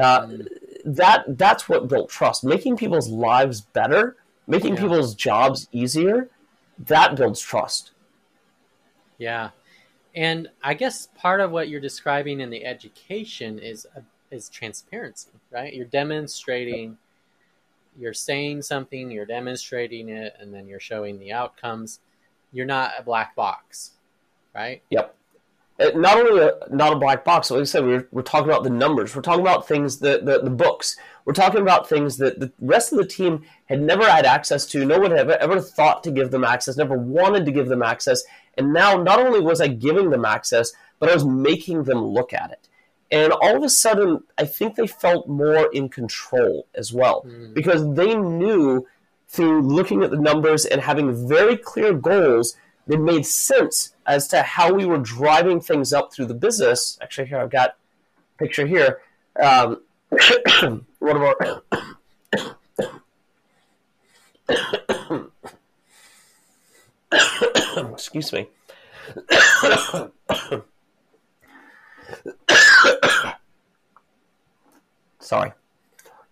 Uh, Mm. that that's what built trust. Making people's lives better, making Yeah. people's jobs easier, that builds trust. Yeah, and I guess part of what you're describing in the education is uh, is transparency, right? You're demonstrating, you're saying something, you're demonstrating it, and then you're showing the outcomes. You're not a black box, right? Yep. Not only a, not a black box, like I said, we're, we're talking about the numbers. We're talking about things that the, the books. We're talking about things that the rest of the team had never had access to. No one had ever, ever thought to give them access, never wanted to give them access. And now, not only was I giving them access, but I was making them look at it. And all of a sudden, I think they felt more in control as well Mm. because they knew through looking at the numbers and having very clear goals that made sense as to how we were driving things up through the business. Actually, here I've got a picture here. Um, one of our excuse me. Sorry.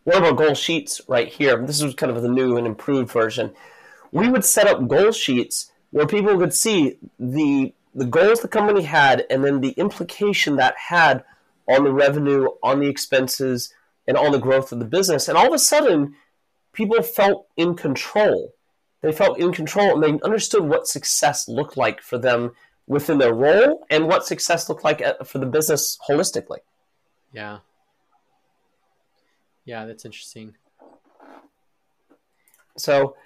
One of our goal sheets right here. This is kind of the new and improved version. We would set up goal sheets where people could see the the goals the company had and then the implication that had on the revenue, on the expenses, and on the growth of the business. And all of a sudden, people felt in control. They felt in control and they understood what success looked like for them within their role and what success looked like for the business holistically. Yeah. Yeah, that's interesting. So,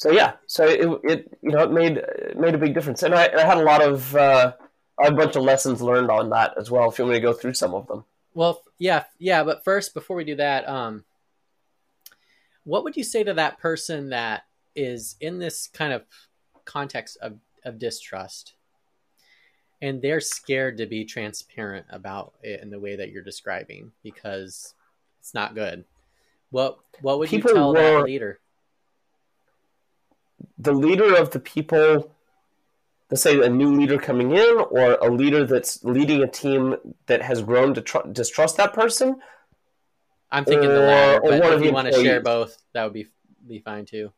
so yeah, so it, it you know it made it made a big difference, and I, I had a lot of uh, a bunch of lessons learned on that as well. If you want me to go through some of them, Well, yeah, yeah, but first, before we do that, um, what would you say to that person that is in this kind of context of, of distrust, and they're scared to be transparent about it in the way that you're describing because it's not good? What what would People you tell were- that leader? The leader of the people let's say a new leader coming in or a leader that's leading a team that has grown to tr- distrust that person I'm thinking the Or- latter, or but if you the want to share both, that would be be fine too.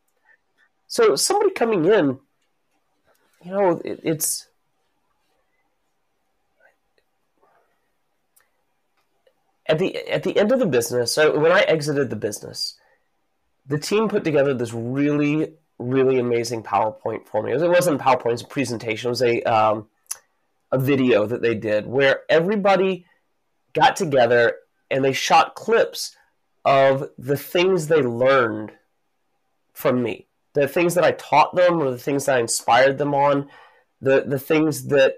so somebody coming in you know it, it's at the at the end of the business so when i exited the business the team put together this really really amazing powerpoint for me it wasn't powerpoint it was a presentation it was a um, a video that they did where everybody got together and they shot clips of the things they learned from me the things that I taught them or the things that I inspired them on, the the things that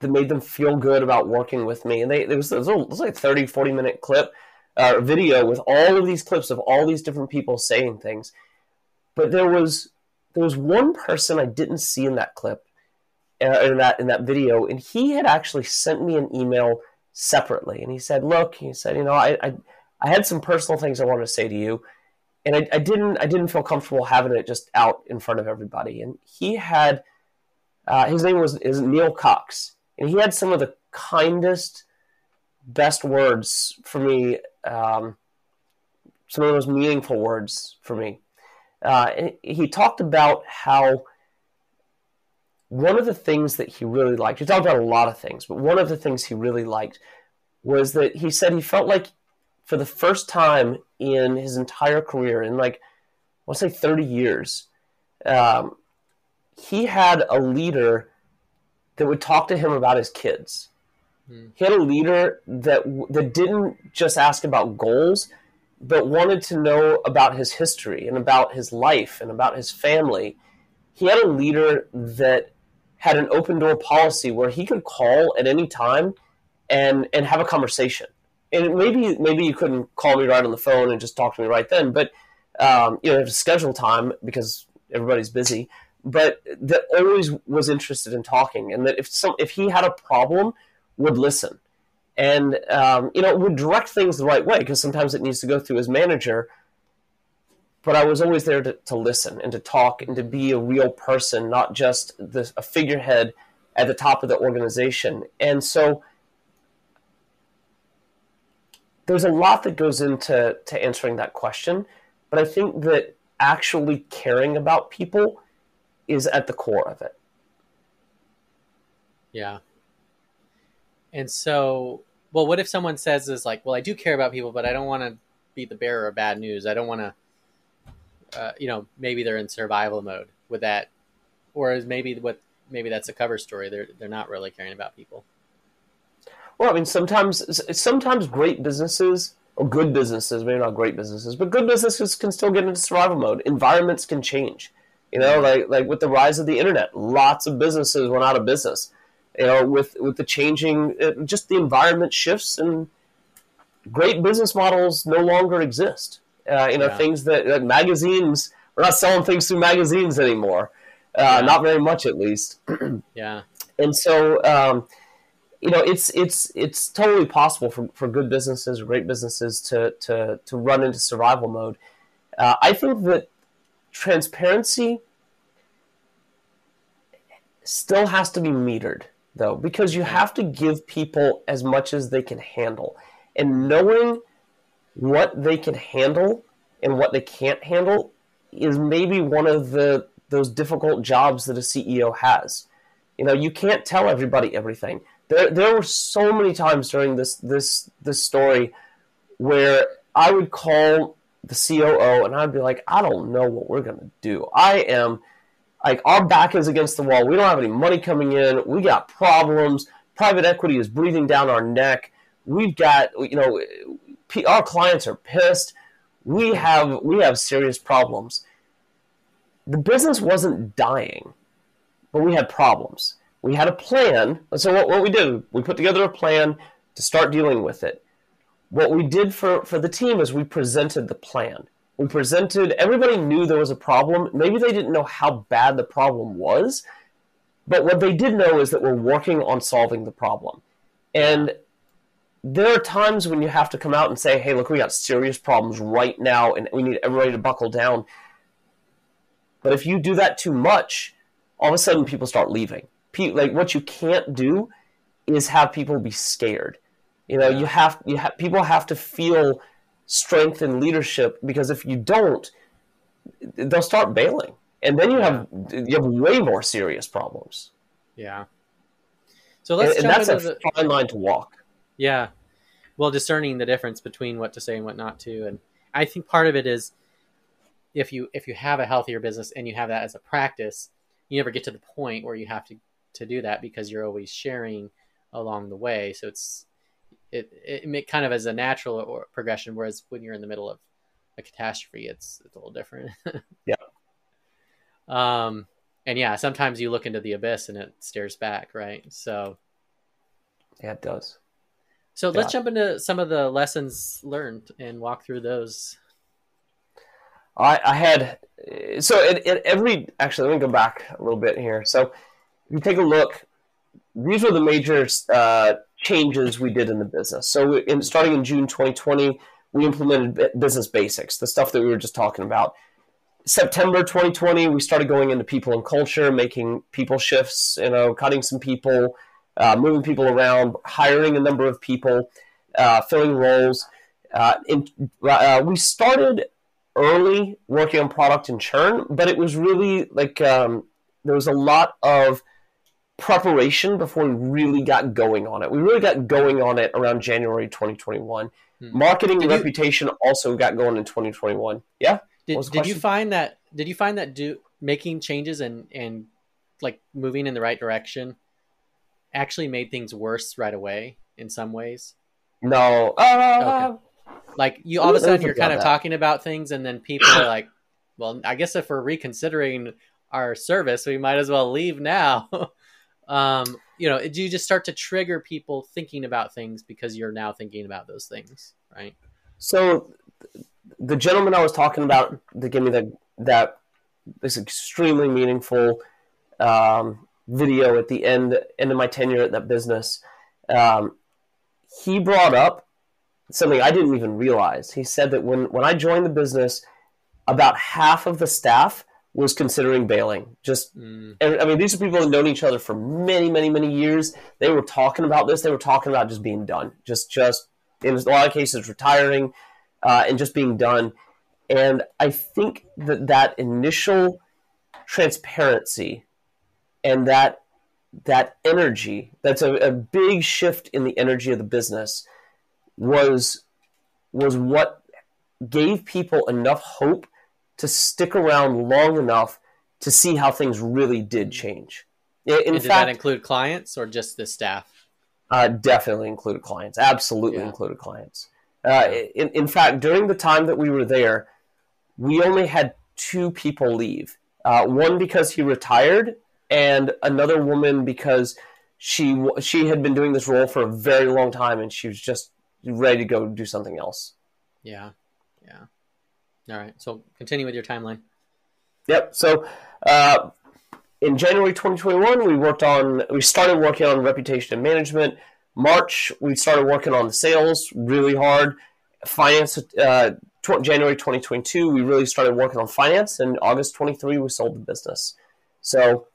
that made them feel good about working with me. And they there was, it was, was like a 30, 40 minute clip uh, video with all of these clips of all these different people saying things. But there was there was one person I didn't see in that clip, uh, in that in that video, and he had actually sent me an email separately, and he said, "Look," he said, "you know, I I, I had some personal things I wanted to say to you." and I, I didn't I didn't feel comfortable having it just out in front of everybody. And he had uh, his name was is Neil Cox, and he had some of the kindest, best words for me. Um, some of the most meaningful words for me. Uh, he talked about how one of the things that he really liked. He talked about a lot of things, but one of the things he really liked was that he said he felt like for the first time in his entire career, in like, let's say 30 years, um, he had a leader that would talk to him about his kids. Hmm. He had a leader that that didn't just ask about goals, but wanted to know about his history and about his life and about his family. He had a leader that had an open door policy where he could call at any time and and have a conversation and maybe maybe you couldn't call me right on the phone and just talk to me right then, but um, you know, have to schedule time because everybody's busy. But that always was interested in talking, and that if some if he had a problem, would listen, and um, you know would direct things the right way because sometimes it needs to go through his manager. But I was always there to, to listen and to talk and to be a real person, not just the, a figurehead at the top of the organization. And so there's a lot that goes into to answering that question, but I think that actually caring about people is at the core of it. Yeah. And so, well, what if someone says is like, well, I do care about people, but I don't want to be the bearer of bad news. I don't want to, uh, you know, maybe they're in survival mode with that, or is maybe what maybe that's a cover story. They're they're not really caring about people. Well, I mean, sometimes sometimes great businesses or good businesses, maybe not great businesses, but good businesses can still get into survival mode. Environments can change. You know, like like with the rise of the internet, lots of businesses went out of business. You know, with with the changing, uh, just the environment shifts, and great business models no longer exist. Uh, you know, Yeah. things that like magazines. We're not selling things through magazines anymore. Uh, Yeah. Not very much, at least Yeah. and so um, you know it's it's it's totally possible for, for good businesses great businesses to to to run into survival mode uh, i think that transparency still has to be metered though because you have to give people as much as they can handle and knowing what they can handle and what they can't handle is maybe one of the those difficult jobs that a ceo has you know, you can't tell everybody everything. There, there were so many times during this this this story where I would call the COO and I'd be like, I don't know what we're gonna do. I am like, our back is against the wall. We don't have any money coming in. We got problems. Private equity is breathing down our neck. We've got, you know, our clients are pissed. We have we have serious problems. The business wasn't dying but we had problems. We had a plan. So what, what we did, we put together a plan to start dealing with it. What we did for, for the team is we presented the plan. We presented, everybody knew there was a problem. Maybe they didn't know how bad the problem was, but what they did know is that we're working on solving the problem. And there are times when you have to come out and say, hey, look, we got serious problems right now and we need everybody to buckle down. But if you do that too much, all of a sudden people start leaving. Like what you can't do is have people be scared. You know, you have you have people have to feel strength and leadership because if you don't, they'll start bailing, and then you have you have way more serious problems. Yeah. So And, let's and jump that's a the, fine line to walk. Yeah. Well, discerning the difference between what to say and what not to, and I think part of it is if you if you have a healthier business and you have that as a practice, you never get to the point where you have to to do that because you're always sharing along the way. So it's it it make kind of as a natural or progression. Whereas when you're in the middle of a catastrophe, it's it's a little different. Yeah. Um. And yeah, sometimes you look into the abyss and it stares back, right? So Yeah, it does. So let's jump into some of the lessons learned and walk through those. I, I had so at, at every actually let me go back a little bit here. So if you take a look, these were the major uh, changes we did in the business. So in, starting in June 2020, we implemented business basics, the stuff that we were just talking about. September 2020, we started going into people and culture, making people shifts, you know, cutting some people, uh, moving people around, hiring a number of people, uh, filling roles. Uh, in, uh, we started early working on product and churn, but it was really like um, there was a lot of preparation before we really got going on it. We really got going on it around January 2021. Hmm. Marketing Did and you- reputation also got going in 2021. Yeah. Did, What was the did you find that did you find that do making changes and and like moving in the right direction actually made things worse right away in some ways? No. Uh, Like you all of a sudden you're kind of that. talking about things and then people are like, well, I guess if we're reconsidering our service, we might as well leave now. um, you know, do you just start to trigger people thinking about things because you're now thinking about those things, right? So the gentleman I was talking about that gave me that that this extremely meaningful um, video at the end end of my tenure at that business. Um, he brought up something I didn't even realize. He said that when when I joined the business, about half of the staff was considering bailing. Just Mm, and I mean, these are people who've known each other for many, many, many years. They were talking about this. They were talking about just being done, just, just in a lot of cases, retiring uh, and just being done. And I think that that initial transparency and that that energy, that's a, a big shift in the energy of the business, was was what gave people enough hope to stick around long enough to see how things really did change. In and did that include clients or just the staff? uh, definitely included clients. Absolutely Yeah. included clients. Uh, in, in fact, during the time that we were there, we only had two people leave. Uh, one because he retired, and another woman because she she had been doing this role for a very long time, and she was just ready to go do something else. Yeah. Yeah. All right. So continue with your timeline. Yep. So uh, in January 2021, we worked on we started working on reputation and management. March, we started working on the sales really hard. Finance. Uh, tw- January 2022, we really started working on finance, and August 23, we sold the business. So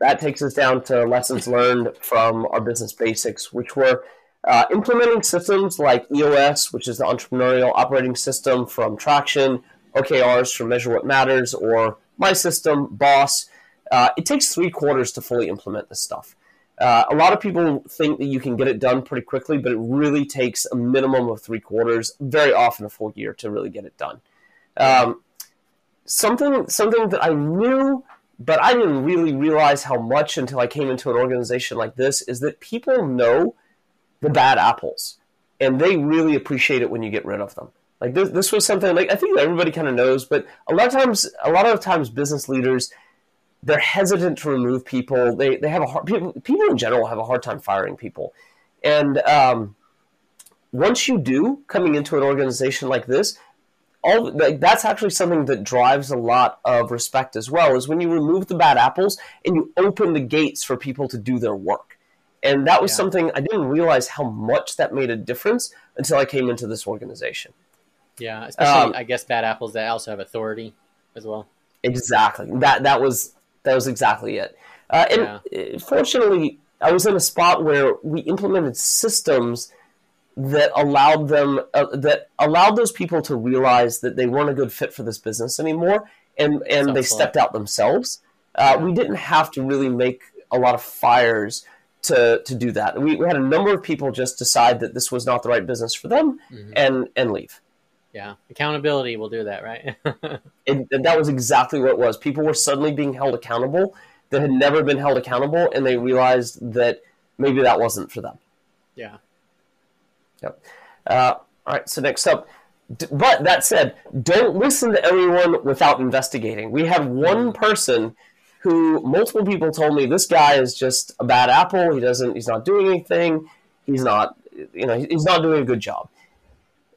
that takes us down to lessons learned from our business basics, which were uh, implementing systems like EOS, which is the entrepreneurial operating system from Traction, OKRs from Measure What Matters, or my system, Boss. Uh, it takes three quarters to fully implement this stuff. Uh, a lot of people think that you can get it done pretty quickly, but it really takes a minimum of three quarters, very often a full year, to really get it done. Um, something something that I knew, but I didn't really realize how much until I came into an organization like this is that people know the bad apples, and they really appreciate it when you get rid of them. Like this, this was something like I think everybody kind of knows, but a lot of times, a lot of times, business leaders they're hesitant to remove people. They they have a hard people people in general have a hard time firing people, and um, once you do coming into an organization like this, all like, that's actually something that drives a lot of respect as well. Is when you remove the bad apples and you open the gates for people to do their work, and that was Yeah. something I didn't realize how much that made a difference until I came into this organization. Yeah. Especially, Um, I guess, bad apples that also have authority as well. Exactly. That that was that was exactly it. Uh, and yeah. fortunately, I was in a spot where we implemented systems that allowed them uh, that allowed those people to realize that they weren't a good fit for this business anymore, and and they stepped out themselves. Uh, yeah. We didn't have to really make a lot of fires to to do that. We, we had a number of people just decide that this was not the right business for them mm-hmm. and and leave. Yeah, accountability will do that, right? and, and, that was exactly what it was. People were suddenly being held accountable that had never been held accountable, and they realized that maybe that wasn't for them. Yeah. Yep. Uh, all right. So next up, but that said, don't listen to everyone without investigating. We have one mm-hmm. person who multiple people told me this guy is just a bad apple. He doesn't. He's not doing anything. He's not. You know, he's not doing a good job.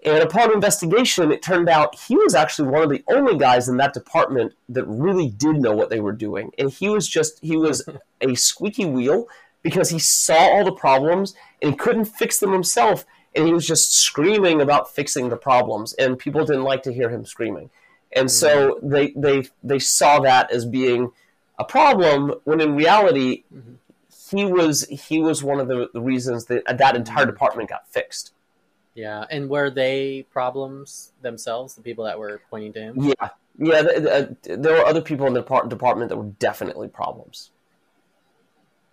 And upon investigation, it turned out he was actually one of the only guys in that department that really did know what they were doing. And he was just, he was a squeaky wheel because he saw all the problems and he couldn't fix them himself. And he was just screaming about fixing the problems. And people didn't like to hear him screaming. And so mm-hmm. they, they, they saw that as being a problem when in reality, mm-hmm. he was, he was one of the, the reasons that that entire mm-hmm. department got fixed. Yeah, and were they problems themselves? The people that were pointing to him. Yeah, yeah. Uh, there were other people in the department that were definitely problems.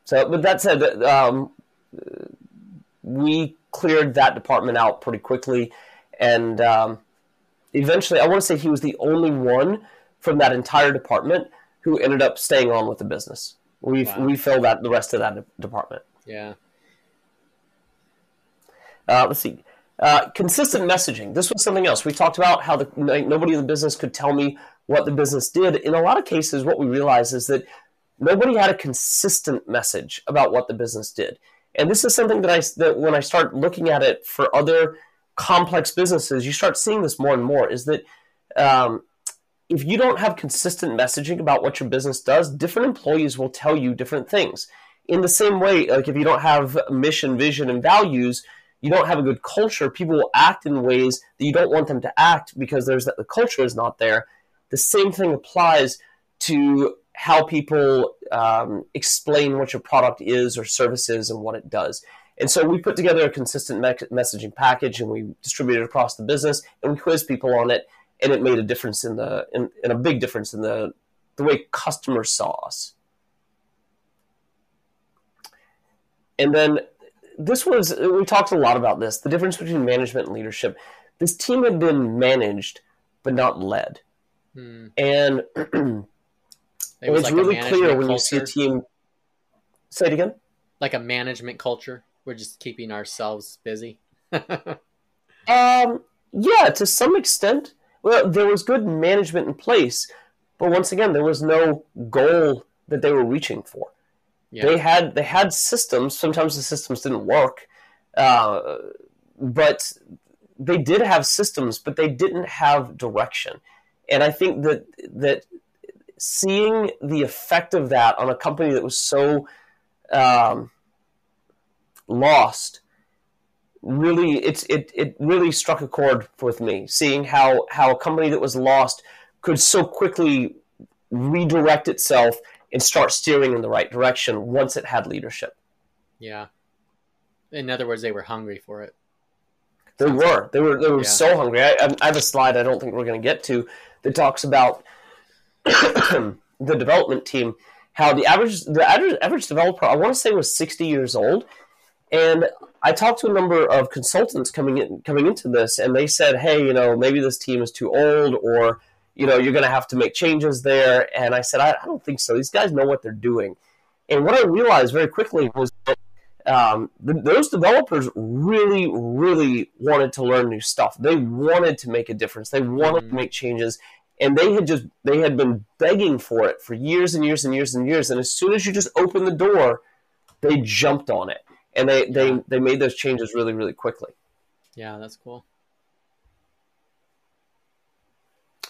So, but that said, um, we cleared that department out pretty quickly, and um, eventually, I want to say he was the only one from that entire department who ended up staying on with the business. We wow. we filled out the rest of that department. Yeah. Uh, let's see. Uh, consistent messaging. This was something else. We talked about how the, nobody in the business could tell me what the business did. In a lot of cases, what we realized is that nobody had a consistent message about what the business did. And this is something that I that when I start looking at it for other complex businesses, you start seeing this more and more. Is that um, if you don't have consistent messaging about what your business does, different employees will tell you different things. In the same way, like if you don't have mission, vision, and values, you don't have a good culture, people will act in ways that you don't want them to act because there's that the culture is not there. The same thing applies to how people um, explain what your product is or services and what it does. And so we put together a consistent me- messaging package and we distribute it across the business and we quiz people on it and it made a difference in the in, in a big difference in the the way customers saw us. And then this was we talked a lot about this the difference between management and leadership this team had been managed but not led hmm. and it was like really clear when culture. you see a team say it again like a management culture we're just keeping ourselves busy um yeah to some extent well there was good management in place but once again there was no goal that they were reaching for yeah. They had they had systems. Sometimes the systems didn't work, uh, but they did have systems, but they didn't have direction. And I think that that seeing the effect of that on a company that was so um, lost really it's it, it really struck a chord with me seeing how how a company that was lost could so quickly redirect itself and start steering in the right direction once it had leadership. Yeah. In other words, they were hungry for it. They Sounds were. Like, they were. They were yeah. so hungry. I, I, have a slide I don't think we're going to get to that talks about the development team. How the average the average, average developer I want to say was sixty years old, and I talked to a number of consultants coming in coming into this, and they said, "Hey, you know, maybe this team is too old, or you know, you're going to have to make changes there. And I said, I, I, don't think so. These guys know what they're doing. And what I realized very quickly was that um, the, those developers really, really wanted to learn new stuff. They wanted to make a difference. They wanted mm-hmm. to make changes. And they had just they had been begging for it for years and years and years and years. And as soon as you just open the door, they jumped on it. And they, yeah. they, they made those changes really, really quickly. Yeah, that's cool.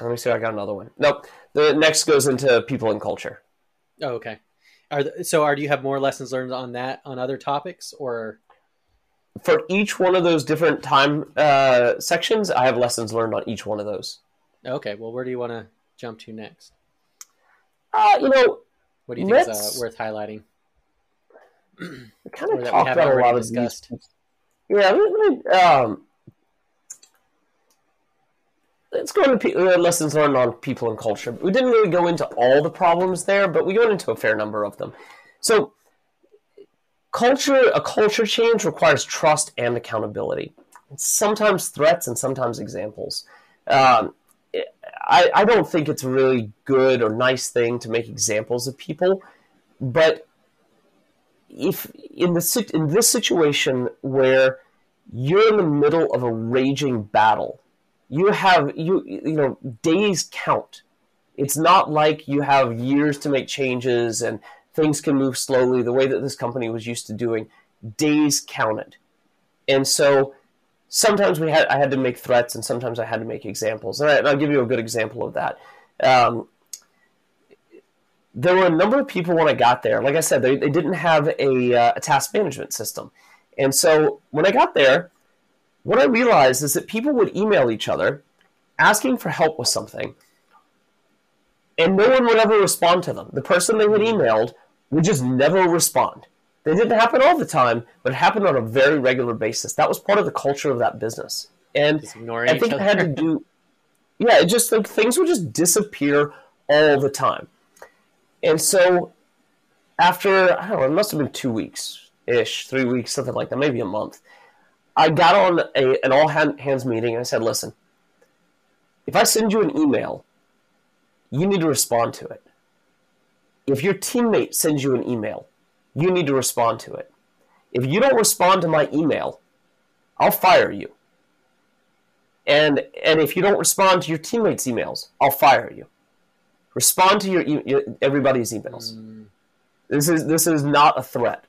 Let me see. I got another one. Nope. The next goes into people and culture. Oh, okay. Are the, so? Are do you have more lessons learned on that on other topics or? For each one of those different time uh, sections, I have lessons learned on each one of those. Okay. Well, where do you want to jump to next? Uh, you know, What do you think is uh, worth highlighting? We kind of talked about a lot of discussed? these. Yeah, let me, um, let's go into pe- uh, lessons learned on people and culture. We didn't really go into all the problems there, but we went into a fair number of them. So, culture, a culture change requires trust and accountability. Sometimes threats and sometimes examples. Um, I, I don't think it's a really good or nice thing to make examples of people, but if in the in this situation where you're in the middle of a raging battle, you have you you know days count. It's not like you have years to make changes and things can move slowly the way that this company was used to doing. Days counted, and so sometimes we had I had to make threats and sometimes I had to make examples. And, I, and I'll give you a good example of that. Um, there were a number of people when I got there. Like I said, they, they didn't have a, uh, a task management system. And so when I got there, what I realized is that people would email each other asking for help with something, and no one would ever respond to them. The person they had emailed would just never respond. It didn't happen all the time, but it happened on a very regular basis. That was part of the culture of that business. And I think it had to do, yeah, it just like things would just disappear all the time. And so after, I don't know, it must have been two weeks ish, three weeks, something like that, maybe a month, I got on a, an all hands meeting and I said, listen, if I send you an email, you need to respond to it. If your teammate sends you an email, you need to respond to it. If you don't respond to my email, I'll fire you. And and if you don't respond to your teammates' emails, I'll fire you. Respond to your, your everybody's emails. Mm, This is this is not a threat.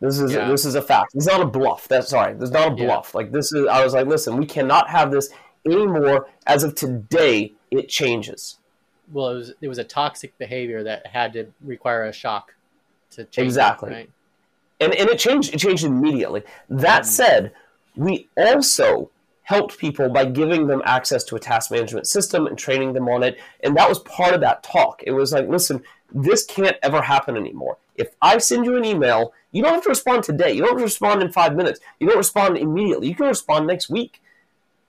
This is Yeah. this is a fact. It's not a bluff. That's sorry. There's not a Yeah. bluff. Like this is. I was like, listen, we cannot have this anymore. As of today, it changes. well, it was it was a toxic behavior that had to require a shock to change. it, Exactly. right? and and it changed it changed immediately. That Mm. said, we also helped people by giving them access to a task management system and training them on it, and that was part of that talk. It was like, listen, this can't ever happen anymore. If I send you an email, you don't have to respond today. You don't have to respond in five minutes. You don't respond immediately. You can respond next week,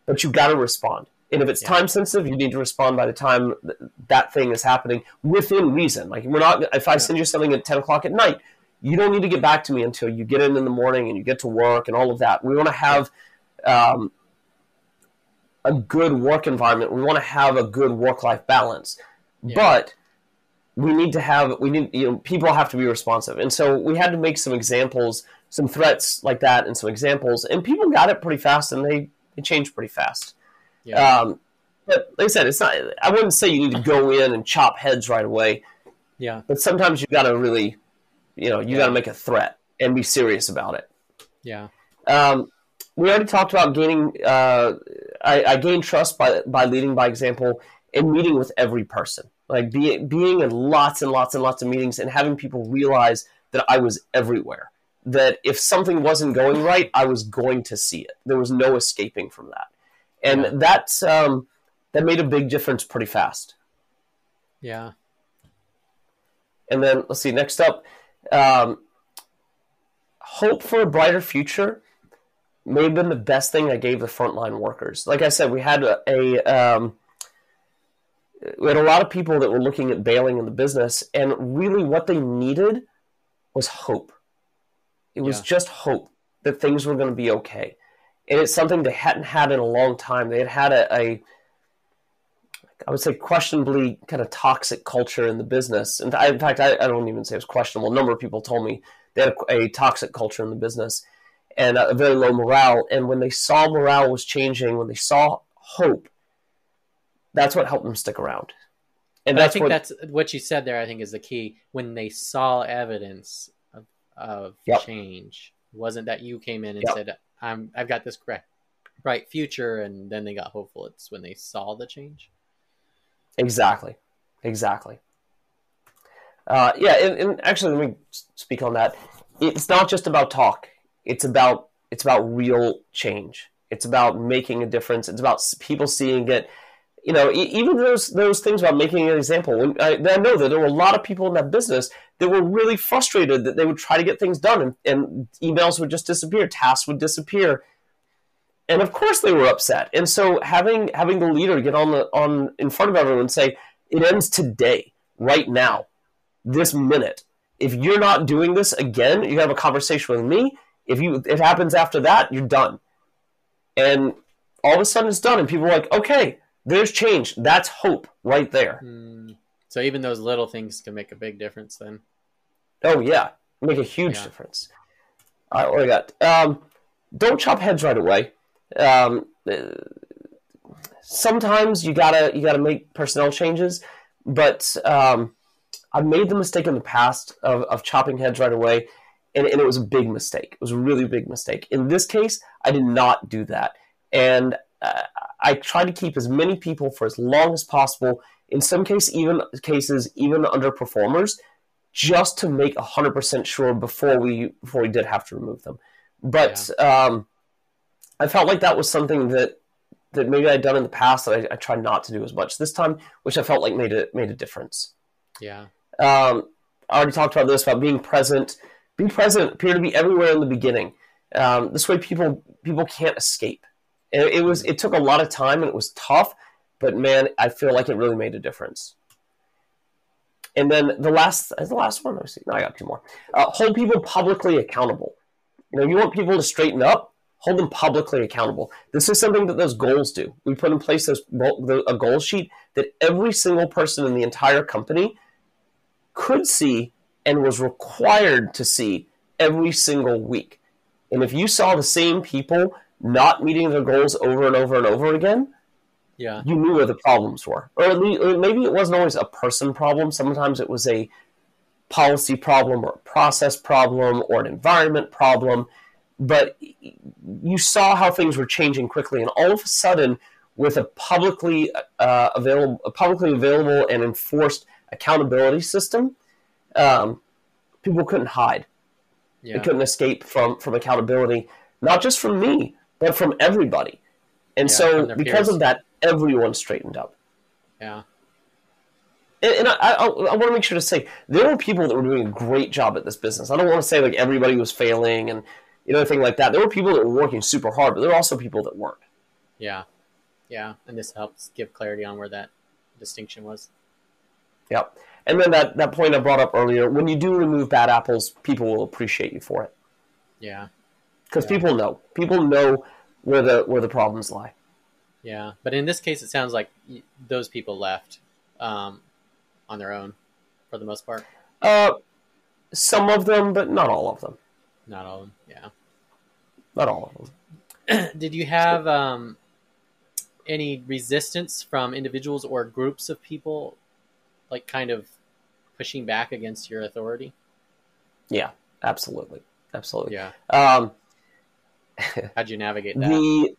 but you've got to respond. And if it's Yeah. time sensitive, you need to respond by the time th- that thing is happening within reason. Like we're not. If I send you something at ten o'clock at night, you don't need to get back to me until you get in in the morning and you get to work and all of that. We want to have um, a good work environment. We want to have a good work life balance, Yeah. but we need to have we need you know people have to be responsive, and so we had to make some examples, some threats like that, and some examples, and people got it pretty fast, and they they changed pretty fast. Yeah. Um, but like I said, it's not. I wouldn't say you need to go in and chop heads right away yeah. but sometimes you got to really, you know, you Yeah. got to make a threat and be serious about it. Yeah. Um, we already talked about gaining. Uh, I, I gained trust by by leading by example and meeting with every person, like be, being in lots and lots and lots of meetings and having people realize that I was everywhere. That if something wasn't going right, I was going to see it. There was no escaping from that, and Yeah. that's um, that made a big difference pretty fast. Yeah. And then let's see, next up, um, hope for a brighter future may have been the best thing I gave the frontline workers. Like I said, we had a, a um, we had a lot of people that were looking at bailing in the business, and really what they needed was hope. It was Yeah. just hope that things were going to be okay, and it's something they hadn't had in a long time. They had had a, a I would say questionably kind of toxic culture in the business. And I, in fact, I, I don't even say it was questionable. A number of people told me they had a, a toxic culture in the business and a, very low morale. And when they saw morale was changing, when they saw hope, that's what helped them stick around. And But I think what, that's what you said there. I think is the key. When they saw evidence of, of Yep. change, it wasn't that you came in and Yep. said, "I'm I've got this bright, bright future," and then they got hopeful. It's when they saw the change. Exactly. Exactly. Uh, yeah, and, and actually, let me speak on that. It's not just about talk. It's about it's about real change. It's about making a difference. It's about people seeing it. you know, even those those things about making an example. When I, I know that there were a lot of people in that business that were really frustrated that they would try to get things done and, and emails would just disappear, tasks would disappear, and of course they were upset. And so having having the leader get on the on in front of everyone and say it ends today, right now, this minute. If you're not doing this again, you have a conversation with me. If you it happens after that, you're done. And all of a sudden it's done, and people are like, okay, there's change. That's hope right there. Mm. So even those little things can make a big difference then. Oh yeah, make a huge Yeah. difference. All right, what I got? Um, don't chop heads right away. Um, uh, sometimes you gotta you gotta make personnel changes, but um, I made the mistake in the past of, of chopping heads right away, and, and it was a big mistake. It was a really big mistake. In this case, I did not do that, and uh, I tried to keep as many people for as long as possible. In some case, even cases, even underperformers, just to make hundred percent sure before we before we did have to remove them. But um, I felt like that was something that that maybe I'd done in the past that I, I tried not to do as much this time, which I felt like made it made a difference. Yeah. Um, I already talked about this about being present. Be present. Appear to be everywhere in the beginning. Um, this way, people people can't escape. It, was it took a lot of time and it was tough, but man, I feel like it really made a difference. And then the last the last one. Let's see. No, I got two more. Uh, hold people publicly accountable. You know, you want people to straighten up. Hold them publicly accountable. This is something that those goals do. We put in place those, a goal sheet that every single person in the entire company could see and was required to see every single week. And if you saw the same people not meeting their goals over and over and over again, Yeah. you knew where the problems were. Or, at least, or maybe it wasn't always a person problem. Sometimes it was a policy problem or a process problem or an environment problem. But you saw how things were changing quickly, and all of a sudden, with a publicly uh, available, a publicly available and enforced accountability system, um, people couldn't hide. They couldn't escape from from accountability, not just from me, but from everybody. And Yeah, so, because peers. of that, everyone straightened up. Yeah. And, and I, I, I want to make sure to say there were people that were doing a great job at this business. I don't want to say like everybody was failing and you know anything like that. There were people that were working super hard, but there were also people that weren't. Yeah. Yeah. And this helps give clarity on where that distinction was. Yep. And then that, that point I brought up earlier, when you do remove bad apples, people will appreciate you for it Yeah. because Yeah. people know. People know where the where the problems lie. Yeah. But in this case, it sounds like those people left um, on their own for the most part. Uh, some of them, but not all of them. Not all of them. Yeah. Not all of them. Did you have um, any resistance from individuals or groups of people, like kind of pushing back against your authority? Yeah, absolutely, absolutely. Yeah. Um, How'd you navigate that? the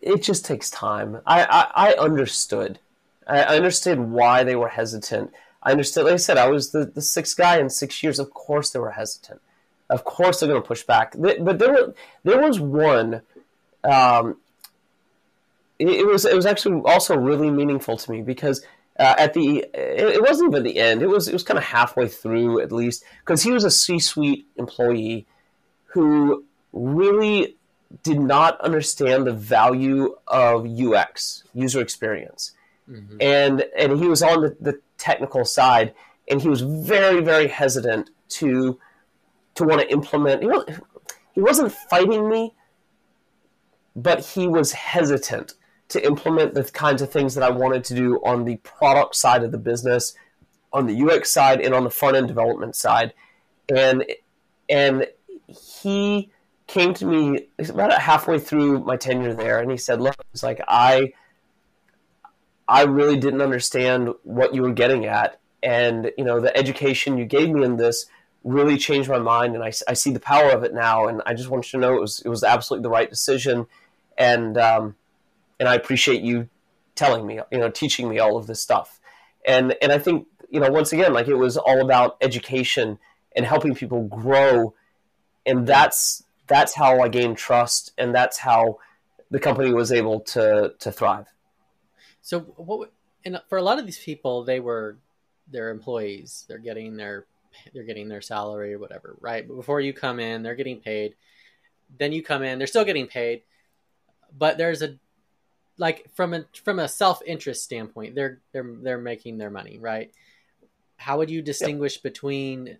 it just takes time. I I, I understood. I I understood why they were hesitant. I understood. Like I said, I was the, the sixth guy in six years. Of course, they were hesitant. Of course, they're going to push back. But there were there was one. Um, it, it was it was actually also really meaningful to me because uh, at the it, wasn't even the end. It was it was kind of halfway through at least because he was a C suite employee who really did not understand the value of UX user experience Mhm. and and he was on the, the technical side and he was very very hesitant to to want to implement he, wasn't, he wasn't fighting me but he was hesitant to implement the kinds of things that I wanted to do on the product side of the business on the UX side and on the front end development side and and he came to me about halfway through my tenure there and he said look it's like I I really didn't understand what you were getting at. And, you know, the education you gave me in this really changed my mind. And I, I see the power of it now. And I just want you to know it was, it was absolutely the right decision. And, um, and I appreciate you telling me, you know, teaching me all of this stuff. And, and I think, you know, once again, like it was all about education and helping people grow. And that's, that's how I gained trust. And that's how the company was able to, to thrive. So what? And for a lot of these people, they were their employees. They're getting their they're getting their salary or whatever, right? But before you come in, they're getting paid. Then you come in, they're still getting paid, but there's a like from a from a self interest standpoint, they're they're they're making their money, right? How would you distinguish yep. between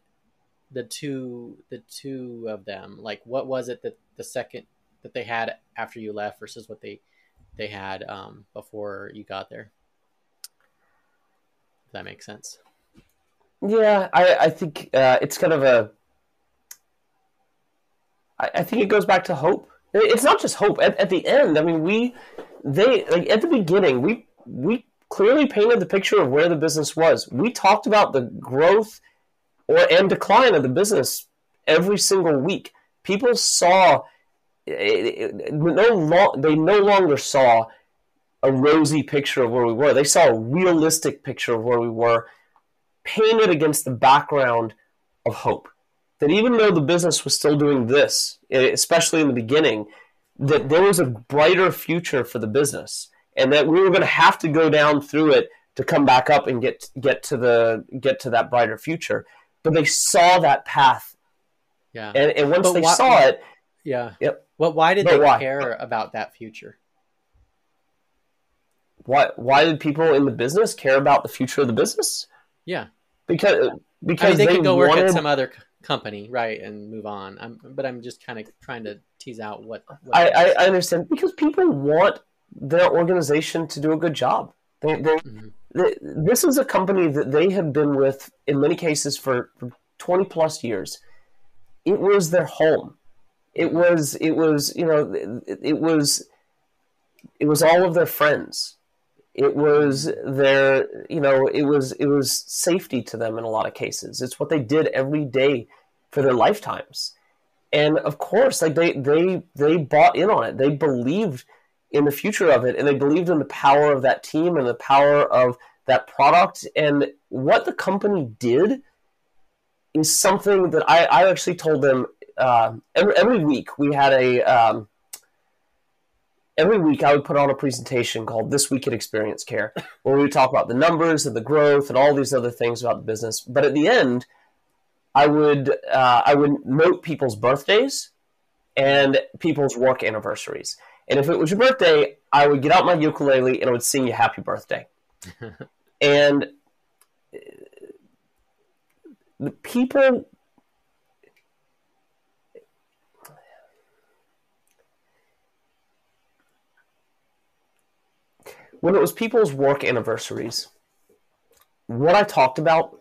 the two the two of them? Like, what was it that the second that they had after you left versus what they they had um, before you got there? If that makes sense. Yeah, I, I think uh, it's kind of a. I, I think it goes back to hope. It's not just hope. At, at the end, I mean, we they like at the beginning we we clearly painted the picture of where the business was. We talked about the growth or and decline of the business every single week. People saw no long, they no longer saw a rosy picture of where we were. They saw a realistic picture of where we were, painted against the background of hope. That even though the business was still doing this, eh, especially in the beginning, that there was a brighter future for the business, and that we were going to have to go down through it to come back up and get get to the get to that brighter future. But they saw that path. Yeah. And, and once but they why, saw it, yeah. Yep. Well, why did but they why? care about that future? Why why did people in the business care about the future of the business? Yeah. Because because I mean, they, they could go wanted... work at some other company, right, and move on. I'm, but I'm just kind of trying to tease out what. what I, I, I, understand because people want their organization to do a good job. They, they, mm-hmm. they, this is a company that they have been with in many cases for, for 20 plus years. It was their home. It was it was you know it, it was it was all of their friends. It was their you know it was it was safety to them in a lot of cases. It's what they did every day for their lifetimes. And of course like they they they bought in on it. They believed in the future of it and they believed in the power of that team and the power of that product. And what the company did is something that i, I actually told them uh, every, every week we had a um, every week i would put on a presentation called this week at experience care where we would talk about the numbers and the growth and all these other things about the business but at the end I would uh, I would note people's birthdays and people's work anniversaries. And if it was your birthday, I would get out my ukulele and I would sing you happy birthday. and uh, the people when it was people's work anniversaries, what I talked about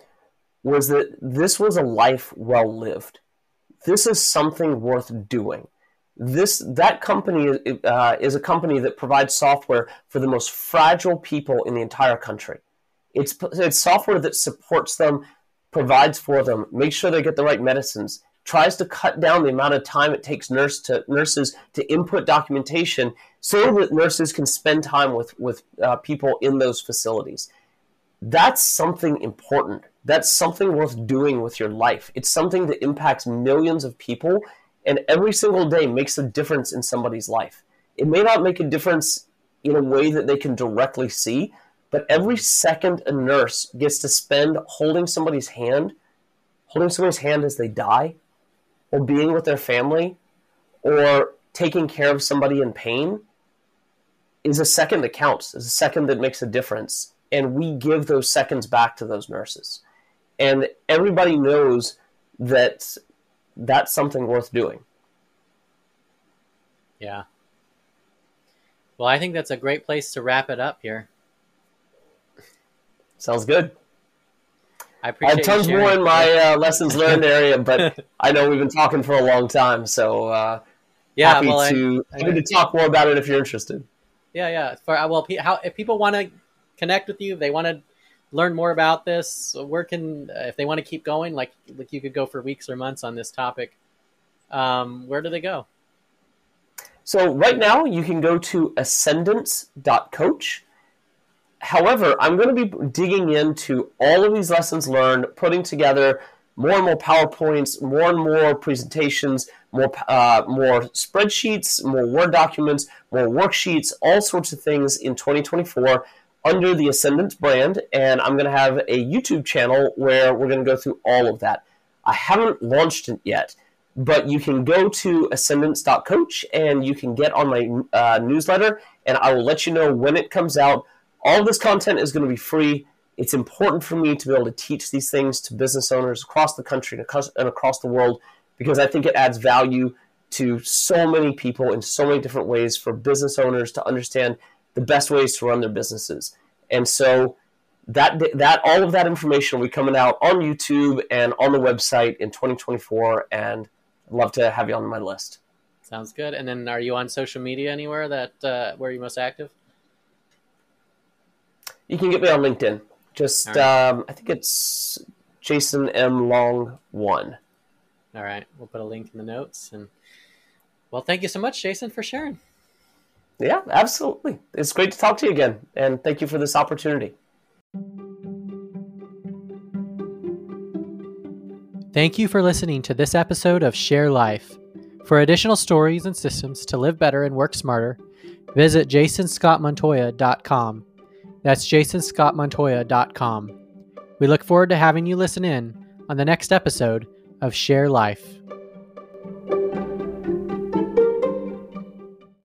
was that this was a life well lived. This is something worth doing. This that company uh, is a company that provides software for the most fragile people in the entire country. It's it's software that supports them, provides for them, makes sure they get the right medicines, tries to cut down the amount of time it takes nurse to nurses to input documentation so that nurses can spend time with with uh, people in those facilities. That's something important that's something worth doing with your life. It's something that impacts millions of people and every single day makes a difference in somebody's life. It may not make a difference in a way that they can directly see, but every second a nurse gets to spend holding somebody's hand, holding somebody's hand as they die, or being with their family, or taking care of somebody in pain is a second that counts, is a second that makes a difference. And we give those seconds back to those nurses and everybody knows that that's something worth doing. Yeah. Well, I think that's a great place to wrap it up here. Sounds good. I appreciate. I have tons more in my uh, lessons learned area, but I know we've been talking for a long time, so uh, yeah, happy well, to I, happy to talk more about it if you're interested. Yeah, yeah. For well, how if people want to connect with you, they want to learn more about this, where can if they want to keep going, like like you could go for weeks or months on this topic, um, where do they go? So right now you can go to ascendance.coach. However, I'm going to be digging into all of these lessons learned, putting together more and more PowerPoints, more and more presentations, more uh, more spreadsheets, more Word documents, more worksheets, all sorts of things in 2024 under the Ascendance brand, and I'm going to have a YouTube channel where we're going to go through all of that. I haven't launched it yet, but you can go to ascendance.coach and you can get on my uh, newsletter, and I will let you know when it comes out. All this content is going to be free. It's important for me to be able to teach these things to business owners across the country and across the world because I think it adds value to so many people in so many different ways for business owners to understand the best ways to run their businesses. And so that that all of that information will be coming out on YouTube and on the website in 2024 and I'd love to have you on my list. Sounds good. And then are you on social media anywhere that uh, where are you most active? You can get me on LinkedIn. Just right. um, I think it's Jason M Long one. All right, we'll put a link in the notes. And well, thank you so much, Jason, for sharing. Yeah, absolutely. It's great to talk to you again, and thank you for this opportunity. Thank you for listening to this episode of Share Life. For additional stories and systems to live better and work smarter, visit jasonscottmontoya.com. That's jasonscottmontoya.com. We look forward to having you listen in on the next episode of Share Life.